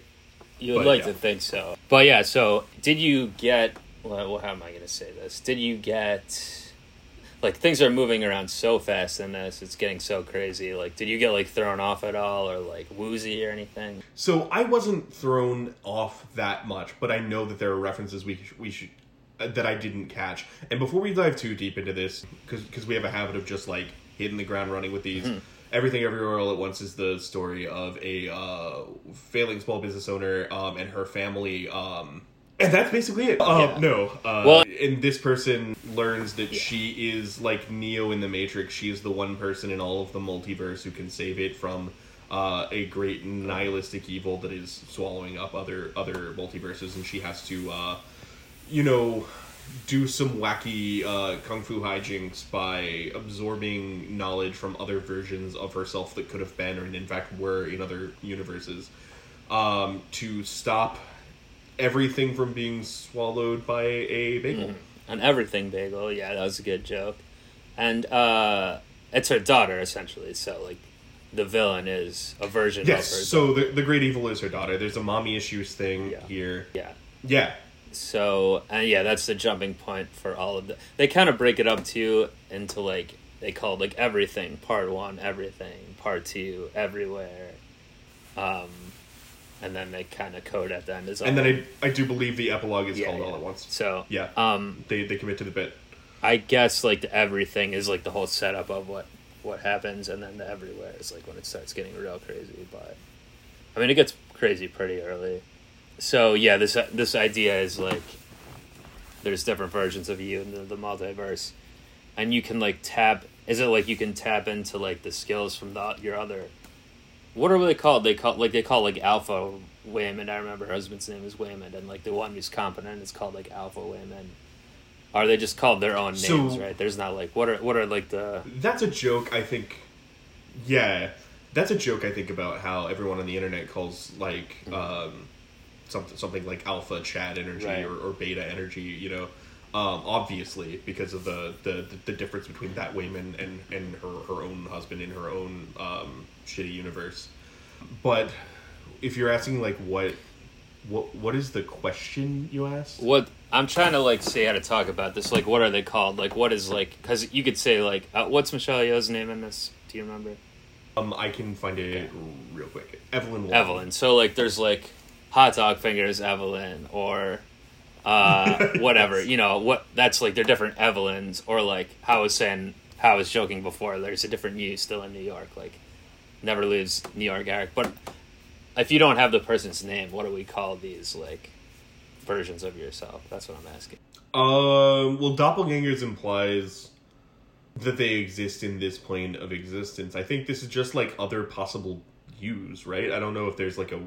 you would But, like yeah. to think so. But yeah, so did you get? Well, how am I going to say this? Did you get? Like things are moving around so fast in this; it's getting so crazy. Like, did you get like thrown off at all, or like woozy or anything? So I wasn't thrown off that much, but I know that there are references we we should uh, that I didn't catch. And before we dive too deep into this, because we have a habit of just like hitting the ground running with these. Everything Everywhere All at Once is the story of a uh, failing small business owner um, and her family. Um, and that's basically it. Uh, Yeah. No. Uh, Well- and this person learns that she is like Neo in the Matrix. She is the one person in all of the multiverse who can save it from uh, a great nihilistic evil that is swallowing up other other multiverses, and she has to, uh, you know, do some wacky uh, kung fu hijinks by absorbing knowledge from other versions of herself that could have been, or in fact were in other universes, um, to stop everything from being swallowed by a bagel. An everything bagel. Yeah, that was a good joke. And uh, it's her daughter essentially. So like, the villain is a version Yes, of her. so the, the great evil is her daughter. There's a mommy issues thing Yeah. here. yeah. Yeah. So and yeah, that's the jumping point for all of the. They kind of break it up too into like they call it like everything part one, everything part two, everywhere, um, and then they kind of code at the end as And all- then I, I do believe the epilogue is Yeah, called yeah. All at Once. So Yeah. um, They, they commit to the bit. I guess like the everything is like the whole setup of what what happens, and then the everywhere is like when it starts getting real crazy. But I mean, it gets crazy pretty early. So yeah, this this idea is like there's different versions of you in the, the multiverse, and you can like tap. Is it like you can tap into like the skills from the your other? What are they called? They call like they call like Alpha Waymond. I remember her husband's name is Waymond, and like the one who's competent is called like Alpha Waymond. Are they just called their own So- names? right? There's not like what are what are like the That's a joke, I think. Yeah. That's a joke, I think, about how everyone on the internet calls, like, um, something, something like alpha chat energy Right. or, or beta energy, you know. Um, obviously, because of the, the, the difference between that Waymond and, and her, her own husband in her own um, shitty universe. But if you're asking, like, what what what is the question you asked? what I'm trying to like see how to talk about this. Like, what are they called? Like, what is like? Because you could say like, uh, what's Michelle Yeoh's name in this? Do you remember? Um, I can find it real quick. Evelyn. Wong. Evelyn. So like, there's like hot dog fingers Evelyn or uh, [laughs] whatever. You know what? That's like they're different Evelyns. Or like how I was saying, how I was joking before. There's a different you still in New York. Like never leaves New York, Eric. But if you don't have the person's name, what do we call these like versions of yourself? That's what I'm asking. Um, well, doppelgangers implies that they exist in this plane of existence. I think this is just like other possible yous, right? I don't know if there's like a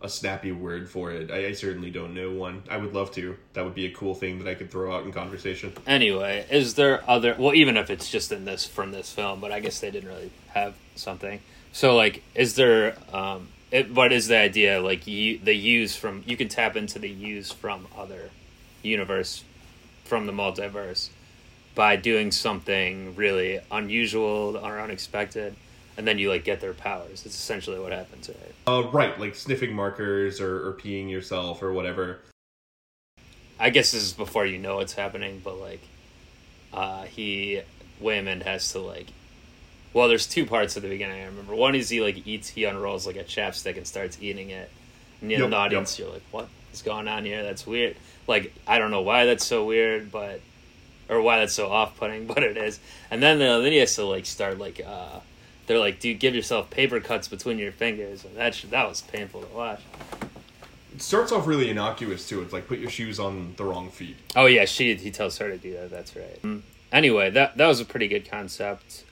a snappy word for it. I, I certainly don't know one. I would love to. That would be a cool thing that I could throw out in conversation. Anyway, is there other? Well, even if it's just in this from this film, but I guess they didn't really have something. So, like, is there? Um, it, what is the idea? Like, you the use from you can tap into the use from other universe, from the multiverse, by doing something really unusual or unexpected, and then you like get their powers. It's essentially what happens, right? Uh, right, like sniffing markers or, or peeing yourself or whatever. I guess this is before you know what's happening, but like, uh, he Waymond has to like. Well, there's two parts at the beginning. I remember one is he like eats, he unrolls like a chapstick and starts eating it, and in Yep, the audience you're like, "What is going on here? That's weird." Like, I don't know why that's so weird, but or why that's so off-putting, [laughs] but it is. And then uh, then he has to like start like uh, they're like, "Dude, give yourself paper cuts between your fingers," and that sh- that was painful to watch. It starts off really innocuous too. It's like put your shoes on the wrong feet. Oh yeah, she he tells her to do that. That's right. Mm. Anyway, that that was a pretty good concept.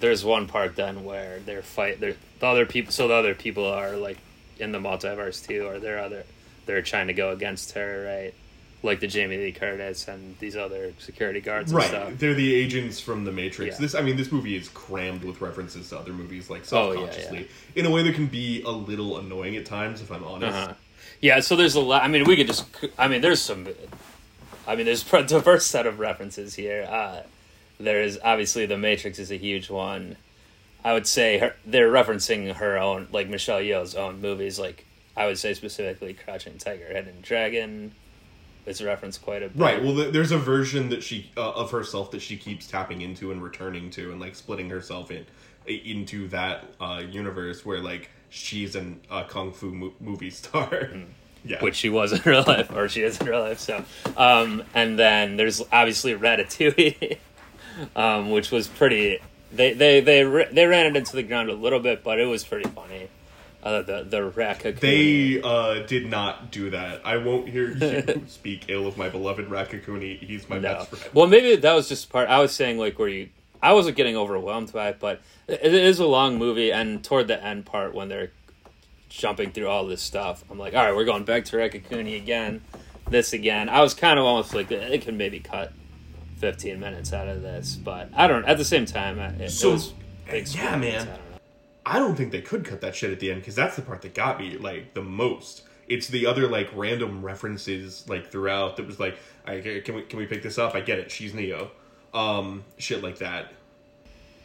There's one part then where they're fight. They're, the other people. So the other people are like in the multiverse too, or they're other. They're trying to go against her, right? Like the Jamie Lee Curtis and these other security guards and Right, stuff. they're the agents from the Matrix. Yeah. This, I mean, this movie is crammed with references to other movies, like Oh, yeah, subconsciously, in a way that can be a little annoying at times, if I'm honest. Uh-huh. Yeah, so there's a lot. I mean, we could just. I mean, there's some. I mean, there's [laughs] a diverse set of references here. Uh, there is obviously the Matrix is a huge one. I would say her, they're referencing her own, like Michelle Yeoh's own movies. Like I would say specifically, Crouching Tiger, Hidden Dragon. Is referenced quite a bit. Right. Well, there's a version that she uh, of herself that she keeps tapping into and returning to, and like splitting herself in into that uh, universe where like she's an a kung fu mo- movie star. [laughs] Yeah. which she was in real life, or she is in real life. So, um, and then there's obviously Ratatouille, [laughs] um, which was pretty. They they they they ran it into the ground a little bit, but it was pretty funny. Uh, the the Ratatouille. They uh, did not do that. I won't hear you [laughs] speak ill of my beloved Raccacoonie. He's my No. best friend. Well, maybe that was just part. I was saying like where you. I wasn't getting overwhelmed by it, but it, it is a long movie, and toward the end part when they're jumping through all this stuff, I'm like, all right, we're going back to Raccacoonie again, this again. I was kind of almost like it can maybe cut 15 minutes out of this, but I don't. At the same time, it, it So, was big yeah, man. I don't think they could cut that shit at the end because that's the part that got me like the most. It's the other like random references like throughout that was like, I, can we can we pick this up? I get it. She's Neo. Um, shit like that.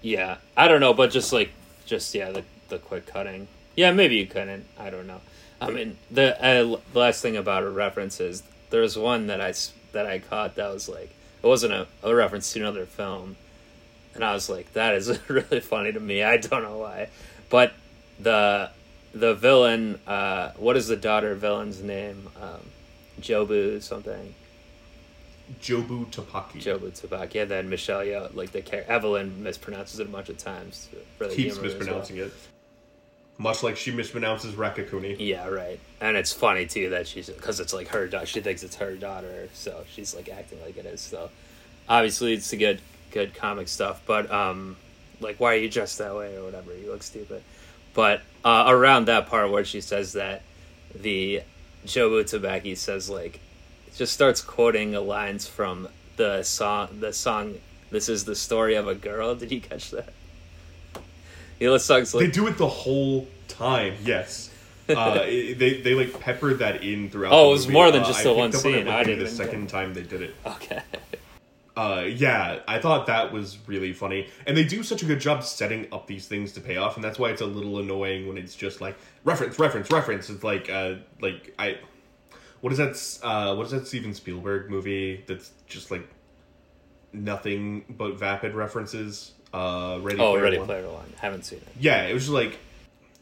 Yeah, I don't know, but just like, just yeah, the the quick cutting. Yeah, maybe you couldn't. I don't know. I mean, the uh, last thing about a reference is there's one that I that I caught that was like it wasn't a, a reference to another film, and I was like, that is [laughs] really funny to me. I don't know why, but the the villain, uh, what is the daughter villain's name? Um, Jobu something. Jobu Tupaki Jobu Tabak. Yeah, then Michelle Yeoh, like the Evelyn mispronounces it a bunch of times. The keeps as well. mispronouncing it, much like she mispronounces Raccacoonie. Yeah, right. And it's funny too that she's because it's like her daughter. She thinks it's her daughter, so she's like acting like it is. So obviously, it's a good, good comic stuff. But um, like, why are you dressed that way or whatever? You look stupid. But uh, around that part where she says that, the Jobu Tabaki says like, just starts quoting lines from the song. The song. This is the story of a girl. Did you catch that? He looks like They do it the whole time. Yes. Uh, [laughs] it- they they like peppered that in throughout. Oh, it was movie. more than Uh, just I the one scene. I didn't The second time they did it. okay. Uh, yeah, I thought that was really funny, and they do such a good job setting up these things to pay off, and that's why it's a little annoying when it's just like reference, reference, reference. It's like, uh, like I, what is that? Uh, what is that Steven Spielberg movie that's just like nothing but vapid references? Uh, Ready Oh, Player Ready One. Player One. Haven't seen it. Yeah, it was just like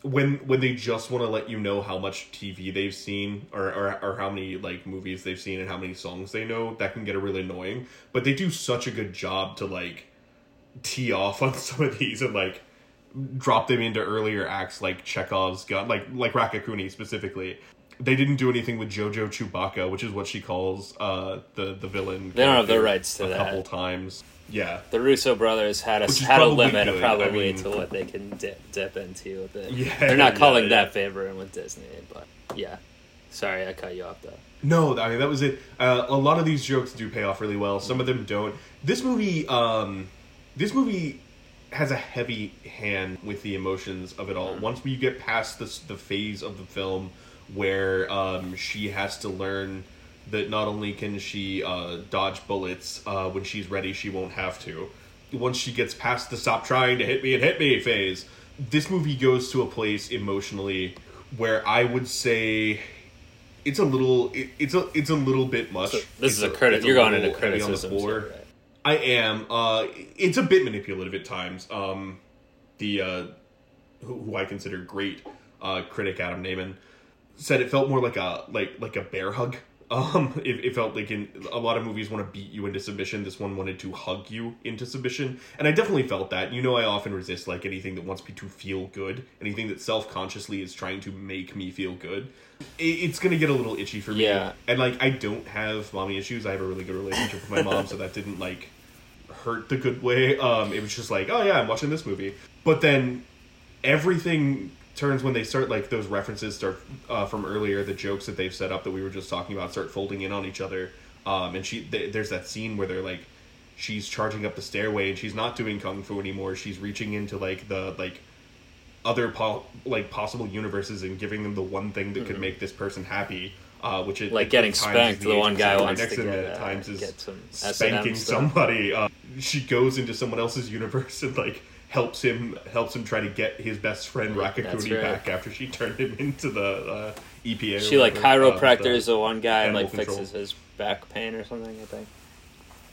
when when they just want to let you know how much TV they've seen or, or or how many like movies they've seen and how many songs they know, that can get really annoying. But they do such a good job to like tee off on [laughs] some of these and like drop them into earlier acts like Chekhov's gun, like like Raccacoonie specifically. They didn't do anything with Jojo Chewbacca, which is what she calls uh, the the villain. They don't have the rights to a that. A couple times. Yeah, The Russo brothers had a had a limit good. probably I mean- to what they can dip, dip into. With it. Yeah, They're not yeah, calling yeah. that favoring with Disney, but yeah. Sorry, I cut you off though. No, I mean that was it. Uh, a lot of these jokes do pay off really well. Some of them don't. This movie, um, this movie has a heavy hand with the emotions of it all. Once we get past this, the phase of the film where um, she has to learn that not only can she uh, dodge bullets uh, when she's ready, she won't have to. Once she gets past the stop trying to hit me and hit me phase, this movie goes to a place emotionally where I would say it's a little it, it's a it's a little bit much. So this It's is a critic. You're going into heavy on the criticism. Right? I am. Uh, it's a bit manipulative at times. Um, the uh, who, who I consider great uh, critic Adam Nayman said it felt more like a like like a bear hug. [laughs] Um, it, it felt like in a lot of movies want to beat you into submission. This one wanted to hug you into submission, and I definitely felt that. You know, I often resist like anything that wants me to feel good, anything that self consciously is trying to make me feel good. It, it's gonna get a little itchy for me. Yeah. and like I don't have mommy issues. I have a really good relationship with my mom, so that didn't like hurt the good way. Um, it was just like, oh yeah, I'm watching this movie. But then everything turns when they start like those references start uh, from earlier, the jokes that they've set up that we were just talking about start folding in on each other. Um, and she th- there's that scene where they're like, she's charging up the stairway and she's not doing kung fu anymore. She's reaching into like the like other po- like possible universes and giving them the one thing that could make this person happy. Uh, which it, Mm-hmm. Like at getting is spanked, the one agent guy wants next to get, at uh, times is get some spanking somebody. Uh, she goes into someone else's universe [laughs] and like helps him helps him try to get his best friend Raccacoonie right. back after she [laughs] turned him into the uh, EPA. She like uh, chiropractors the- the one guy and like control. fixes his back pain or something. I think.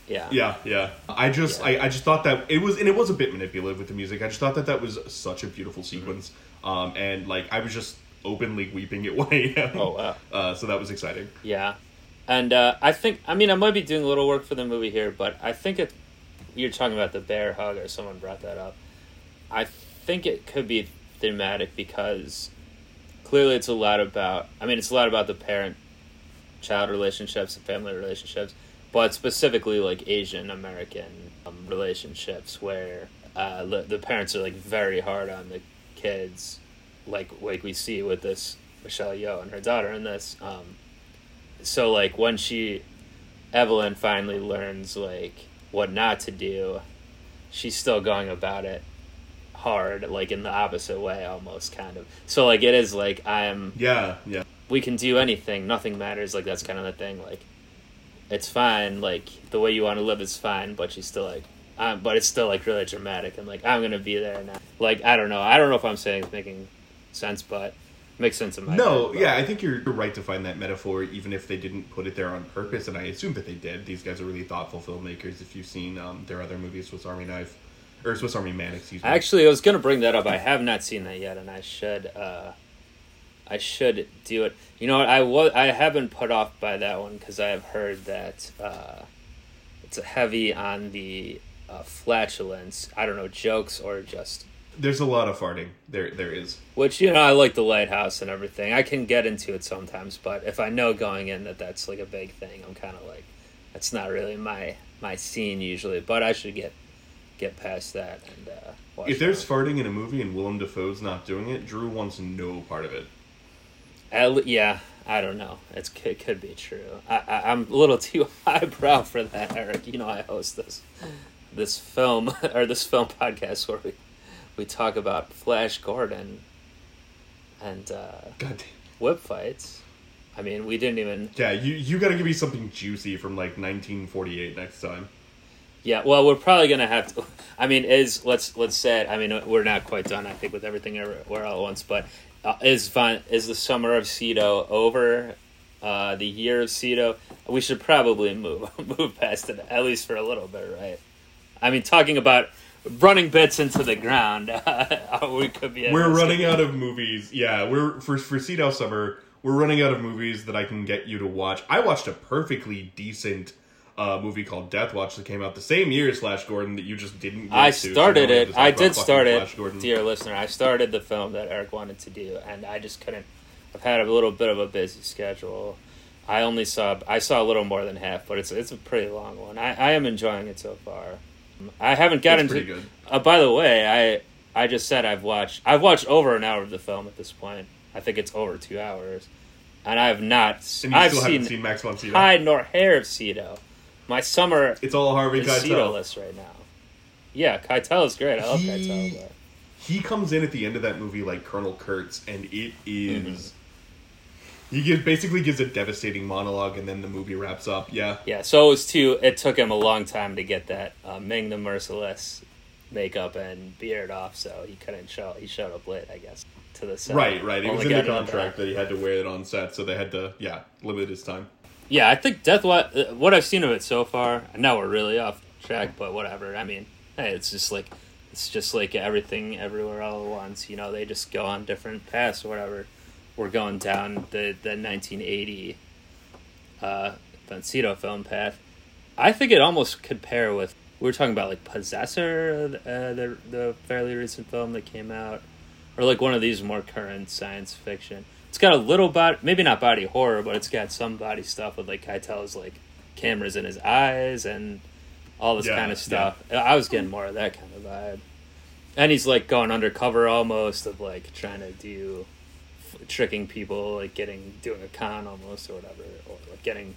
Yeah. Yeah, yeah. I just, Yeah. I, I just thought that it was, and it was a bit manipulative with the music. I just thought that that was such a beautiful Mm-hmm. sequence, um, and like I was just, openly weeping at 1 a.m. Oh, wow. Uh, so that was exciting. Yeah, and uh, I think I mean I might be doing a little work for the movie here, but I think it. You're talking about the bear hug, or someone brought that up. I think it could be thematic because clearly it's a lot about. I mean, it's a lot about the parent-child relationships and family relationships, but specifically like Asian American um, relationships where uh, the, the parents are like very hard on the kids, like like we see with this Michelle Yeoh and her daughter in this. Um, so like when she Evelyn finally learns like what not to do, she's still going about it hard, like in the opposite way almost kind of. So like it is like I'm Yeah, yeah. we can do anything, nothing matters, like that's kind of the thing, like it's fine, like the way you want to live is fine, but she's still like um, but it's still like really dramatic and like I'm gonna be there now. Like I don't know. I don't know if I'm saying it's making sense, but makes sense in my No, head, yeah, I think you're you're right to find that metaphor, even if they didn't put it there on purpose, and I assume that they did. These guys are really thoughtful filmmakers. If you've seen um, their other movies, with Army Knife, or Swiss Army Man, excuse me. Actually, I was gonna bring that up. I have not seen that yet, and I should. Uh, I should do it. You know what? I was. I have been put off by that one because I have heard that uh, it's heavy on the uh, flatulence. I don't know jokes or just. There's a lot of farting. There, there is. Which you know, I like the lighthouse and everything. I can get into it sometimes, but if I know going in that that's like a big thing, I'm kind of like, that's not really my my scene usually. But I should get get past that and uh, watch. If there's farting in a movie and Willem Dafoe's not doing it, Drew wants no part of it. Le- yeah, I don't know. It's it could be true. I, I I'm a little [laughs] too highbrow for that, Eric. You know, I host this this film [laughs] or this film podcast where we we talk about Flash Gordon and uh, God damn. whip fights. I mean, we didn't even. Yeah, you you got to give me something juicy from like 1948 next time. Yeah, well, we're probably gonna have to. I mean, is let's let's say it. I mean, we're not quite done. I think with everything everywhere all at once, but uh, is fun. Is the summer of Sydow over? Uh, the year of Sydow. We should probably move [laughs] move past it at least for a little bit, right? I mean, talking about running bits into the ground. [laughs] we could be. We're running out of movies. Yeah, we're for for Sydow Summer. We're running out of movies that I can get you to watch. I watched a perfectly decent uh, movie called Death Watch that came out the same year as Flash Gordon that you just didn't. Get I to, so started we have it. I did start it, dear listener. I started the film that Eric wanted to do, and I just couldn't. I've had a little bit of a busy schedule. I only saw I saw a little more than half, but it's it's a pretty long one. I, I am enjoying it so far. I haven't gotten It's to. good. Uh, by the way, I I just said I've watched I've watched over an hour of the film at this point. I think it's over two hours, and I have not. And I've seen, seen Max von Sydow. hide nor hair of Sydow. My summer It's all Harvey Keitel. Sydow-less right now. Yeah, Keitel is great. I love He- Keitel. But... He comes in at the end of that movie like Colonel Kurtz, and it is. Mm-hmm. He gives, basically gives a devastating monologue, and then the movie wraps up. Yeah, Yeah, so it was too. It took him a long time to get that uh, Ming the Merciless makeup and beard off, so he couldn't show. He showed up late, I guess, to the set. right, right. It Only was in the contract that. that he had to wear it on set, so they had to, yeah, limit his time. Yeah, I think Death. What uh, what I've seen of it so far. I know we're really off track, but whatever. I mean, hey, it's just like it's just like everything, everywhere, all at once. You know, they just go on different paths or whatever. We're going down the the 1980 uh, Von Sydow film path. I think it almost could pair with we were talking about like Possessor, uh, the the fairly recent film that came out, or like one of these more current science fiction. It's got a little body, maybe not body horror, but it's got some body stuff with like Keitel's like cameras in his eyes and all this Yeah, kind of stuff. I was getting more of that kind of vibe, and he's like going undercover almost of like trying to do tricking people, like getting doing a con almost or whatever, or like getting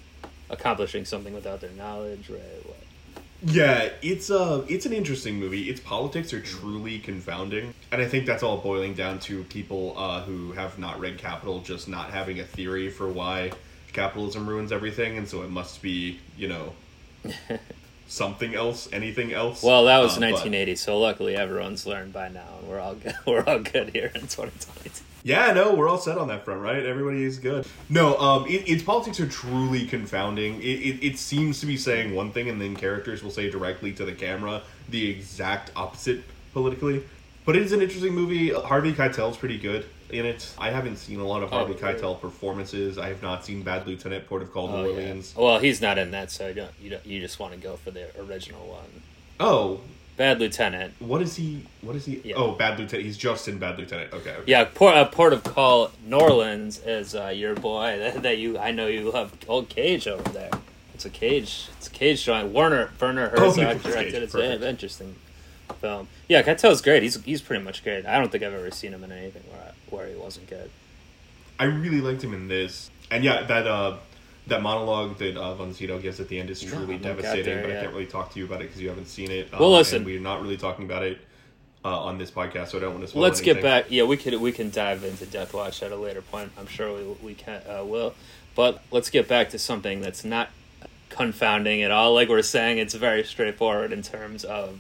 accomplishing something without their knowledge, right? What? Yeah, it's a it's an interesting movie. Its politics are truly confounding, and I think that's all boiling down to people uh, who have not read Capital just not having a theory for why capitalism ruins everything, and so it must be you know [laughs] something else, anything else. Well, that was Uh, but- 1980, so luckily everyone's learned by now, and we're all good. [laughs] We're all good here in 2022. Yeah, no, we're all set on that front, right? Everybody is good. No, um, it, its politics are truly confounding. It, it, it seems to be saying one thing, and then characters will say directly to the camera the exact opposite politically. But it is an interesting movie. Harvey Keitel's pretty good. In it. I haven't seen a lot of Harvey Oh. Keitel performances. I have not seen Bad Lieutenant, Port of Call, New Oh, yeah. Orleans. Well, he's not in that, so you don't, you don't, you just want to go for the original one. Oh, Bad Lieutenant. what is he? What is he? Yeah. Oh, Bad Lieutenant. He's just in Bad Lieutenant. Okay. okay. Yeah, Port, uh, Port of Call, New Orleans is uh, your boy [laughs] that, that you. I know you love old Cage over there. It's a Cage. It's a Cage drawing. Warner Werner Oh, Herzog Cage, directed. It's an interesting film. Yeah, Keitel's great. He's he's pretty much great. I don't think I've ever seen him in anything where I, where he wasn't good. I really liked him in this, and yeah, that uh, that monologue that uh, Von Sydow gives at the end is truly got devastating. there but I can't really talk to you about it because you haven't seen it. Um, Well, listen. and we're not really talking about it uh, on this podcast, so I don't want to. Spoil it. Let's get back. Yeah, we could we can dive into Death Watch at a later point. I'm sure we we can uh, will, but let's get back to something that's not confounding at all. Like we're saying, it's very straightforward in terms of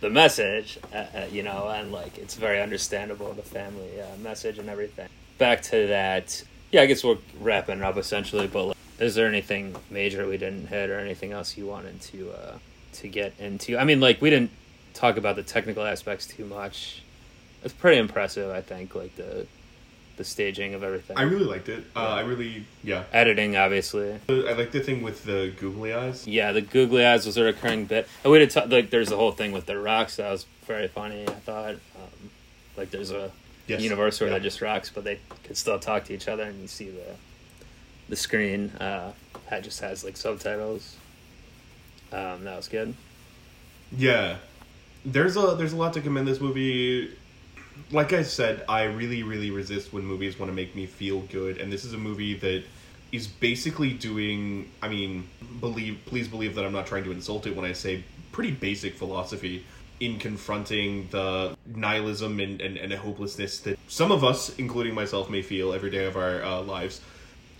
the message, uh, uh, you know, and like it's very understandable the family uh, message and everything. Back to that. Yeah, I guess we're wrapping up essentially. But like, is there anything major we didn't hit, or anything else you wanted to uh, to get into? I mean, like we didn't talk about the technical aspects too much. It's pretty impressive, I think. Like the the staging of everything. I really liked it. Uh, I really, yeah. Editing, obviously. I like the thing with the googly eyes. Yeah, the googly eyes was a recurring bit. And we did talk, like there's the whole thing with the rocks that was very funny. I thought, um, like there's a Yes. universe where Yeah. they're just rocks, but they could still talk to each other, and you see the the screen uh, that just has like subtitles. Um, that was good. Yeah, there's a there's a lot to commend this movie. Like I said, I really really resist when movies want to make me feel good, and this is a movie that is basically doing. I mean, believe please believe that I'm not trying to insult it when I say pretty basic philosophy in confronting the nihilism and, and, and hopelessness that some of us, including myself, may feel every day of our uh, lives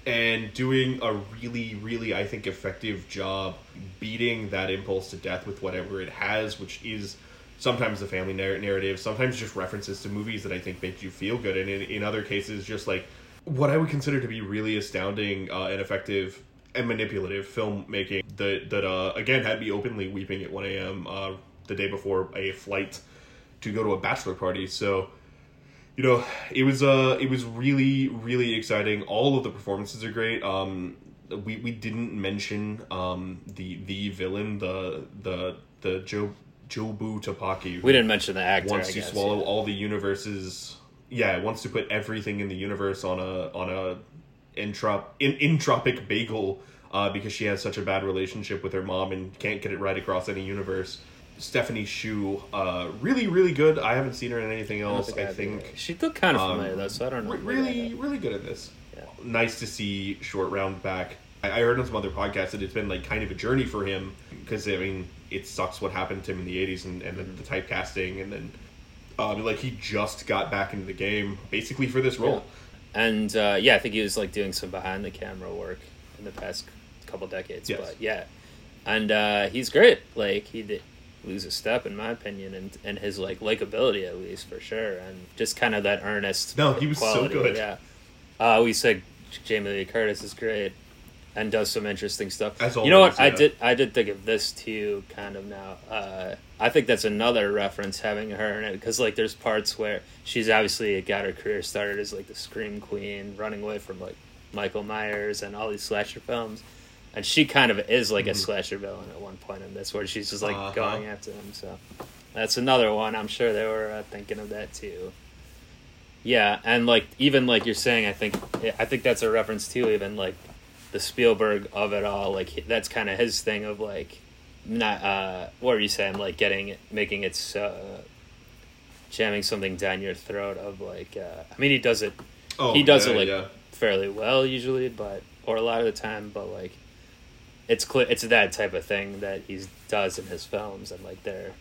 and doing a really, really, I think, effective job beating that impulse to death with whatever it has, which is sometimes the family narr- narrative, sometimes just references to movies that I think make you feel good, and in, in other cases, just like what I would consider to be really astounding uh, and effective and manipulative filmmaking that that uh, again had me openly weeping at one a.m. Uh, the day before a flight to go to a bachelor party. So you know, it was uh it was really really exciting. All of the performances are great. Um we we didn't mention um the the villain, the the the Joe Jobu Tupaki. We didn't mention the actor. wants I to guess, swallow yeah. all the universes. Yeah, wants to put everything in the universe on a on a introp in, entropic bagel uh, because she has such a bad relationship with her mom and can't get it right across any universe. Stephanie Hsu, uh, really, really good. I haven't seen her in anything else. I think either. she looked kind of um, familiar though, so I don't know. re- really, really good at this. Yeah. Nice to see Short Round back. I, I heard on some other podcasts that it's been like kind of a journey for him because I mean it sucks what happened to him in the '80s and, and Mm-hmm. the, the typecasting and then um, like he just got back into the game basically for this role. And uh, yeah, I think he was like doing some behind the camera work in the past couple decades. Yes. But yeah, and uh, he's great. Like he did lose a step in my opinion, and and his like likability at least for sure, and just kind of that earnest. No, he was so good. Yeah. Uh, we said Jamie Lee Curtis is great. And does some interesting stuff. As you know what? always, I did. I did think of this too, kind of now. Uh, I think that's another reference having her in it because like there's parts where she's obviously got her career started as like the scream queen, running away from like Michael Myers and all these slasher films, and she kind of is like a slasher villain at one point in this, where she's just like Mm-hmm. Uh-huh. going after him. So that's another one. I'm sure they were uh, thinking of that too. Yeah, and like even like you're saying, I think I think that's a reference to even like the Spielberg of it all. Like that's kind of his thing of like not uh what are you saying like getting it making it uh jamming something down your throat of like uh I mean he does it Oh, he does yeah, it like yeah. fairly well usually but or a lot of the time but like it's clear it's that type of thing that he does in his films and like they're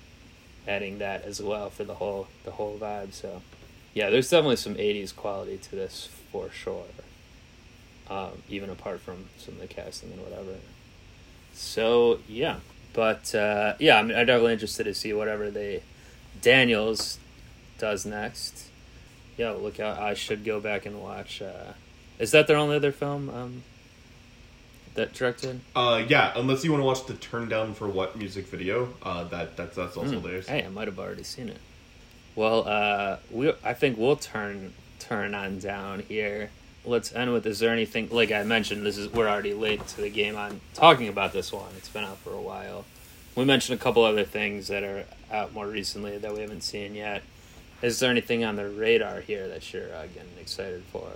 adding that as well for the whole the whole vibe so yeah there's definitely some 80s quality to this for sure um, even apart from some of the casting and whatever so yeah but uh, yeah I'm, I'm definitely interested to see whatever they daniels does next yeah look out i should go back and watch uh, is that their only other film um, that directed Uh, yeah, unless you want to watch the "Turn Down for What" music video, uh, that that's that's also Hmm. theirs. Hey, I might have already seen it. Well, uh, we I think we'll turn turn on down here. Let's end with is there anything like I mentioned, this is we're already late to the game on talking about this one. It's been out for a while. We mentioned a couple other things that are out more recently that we haven't seen yet. Is there anything on the radar here that you're uh, getting excited for?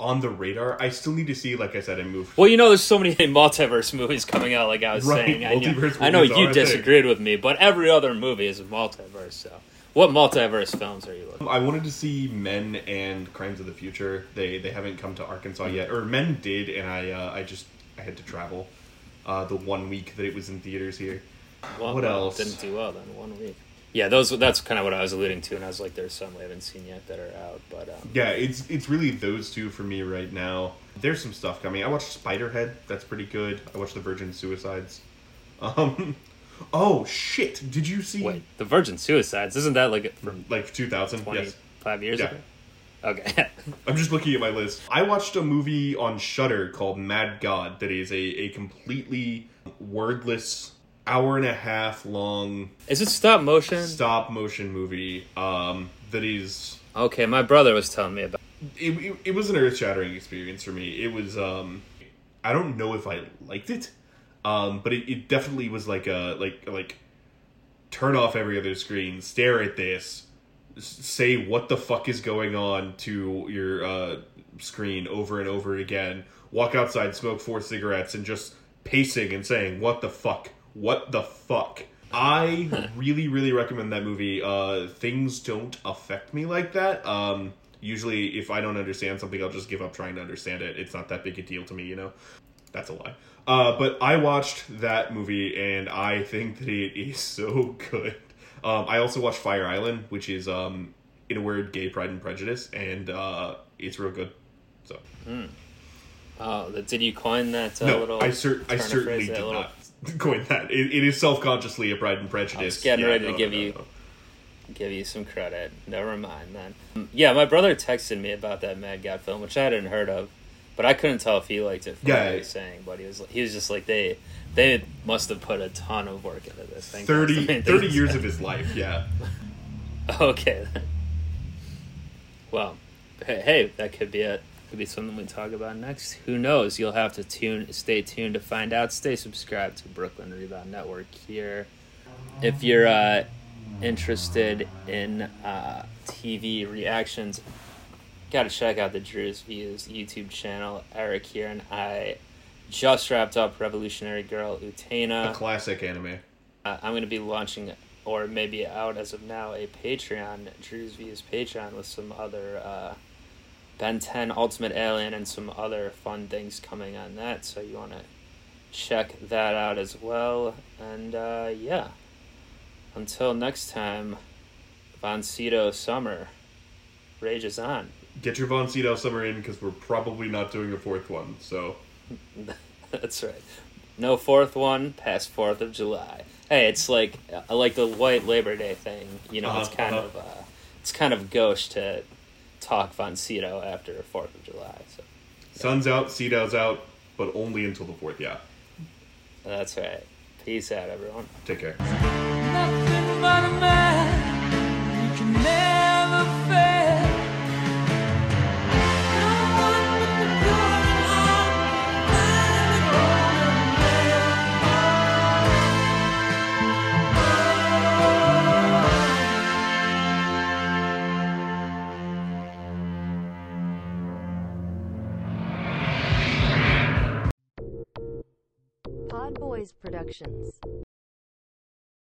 On the radar, I still need to see. Like I said, I moved. Well, you know, there's so many [laughs] multiverse movies coming out. Like I was Right, saying, I know, I know you thing. disagreed with me, but every other movie is a multiverse. So, what multiverse films are you looking? I wanted to see Men and Crimes of the Future. They they haven't come to Arkansas yet, or Men did, and I uh, I just I had to travel uh, the one week that it was in theaters here. Well, What well, else? Didn't do well then. One week. Yeah, those. That's kind of what I was alluding to, and I was like, "There's some we haven't seen yet that are out." But um, Yeah, it's it's really those two for me right now. There's some stuff coming. I watched Spiderhead. That's pretty good. I watched The Virgin Suicides. [laughs] Um, oh shit! Did you see wait, the Virgin Suicides isn't that like from like 2000? Yes. five years Yeah. ago? Okay. [laughs] I'm just looking at my list. I watched a movie on Shudder called Mad God that is a, a completely wordless hour and a half long Is it stop motion? stop motion movie um, that is Okay, my brother was telling me about. it, it, it was an earth shattering experience for me. It was um I don't know if I liked it. Um but it, it definitely was like a like like turn off every other screen, stare at this, say what the fuck is going on to your uh screen over and over again, walk outside, smoke four cigarettes and just pacing and saying what the fuck? What the fuck? I [laughs] really, really recommend that movie. Uh, things don't affect me like that. Um, usually, if I don't understand something, I'll just give up trying to understand it. It's not that big a deal to me, you know. That's a lie. Uh, but I watched that movie, and I think that it is [laughs] so good. Um, I also watched Fire Island, which is, um, in a word, gay pride and prejudice, and uh, it's real good. So Oh, did you coin that uh, no, little? I, cer- I certainly did little- not [laughs] coin that. It, it is self consciously a Pride and Prejudice. I was getting ready to no, give no, you- give you some credit. Never mind then. Yeah, my brother texted me about that Mad God film, which I hadn't heard of, but I couldn't tell if he liked it from Yeah. what he was saying. But he was he was just like they they must have put a ton of work into this thing. 30, That's the main 30 years of his life, yeah. [laughs] Okay. Well, hey, hey, that could be it. Could be something we talk about next. Who knows? You'll have to tune, stay tuned to find out. Stay subscribed to Brooklyn Rebound Network here. If you're uh, interested in uh, TV reactions, got to check out the Drew's Views YouTube channel. Eric here and I just wrapped up Revolutionary Girl Utena. A classic anime. Uh, I'm to be launching, or maybe out as of now, a Patreon, Drew's Views Patreon, with some other uh, Ben 10 Ultimate Alien and some other fun things coming on that. So you want to check that out as well. And uh, yeah, until next time, Von Sydow Summer rages on. Get your Von Sydow summer in because we're probably not doing a fourth one. So [laughs] That's right. No fourth one past Fourth of July. Hey, it's like I like the white Labor Day thing. You know, it's Uh-huh, kind uh-huh. of uh, it's kind of gauche to talk Von Sydow after Fourth of July. So sun's out, Sydow's out, but only until the fourth. Yeah, that's right. Peace out, everyone. take care. Productions.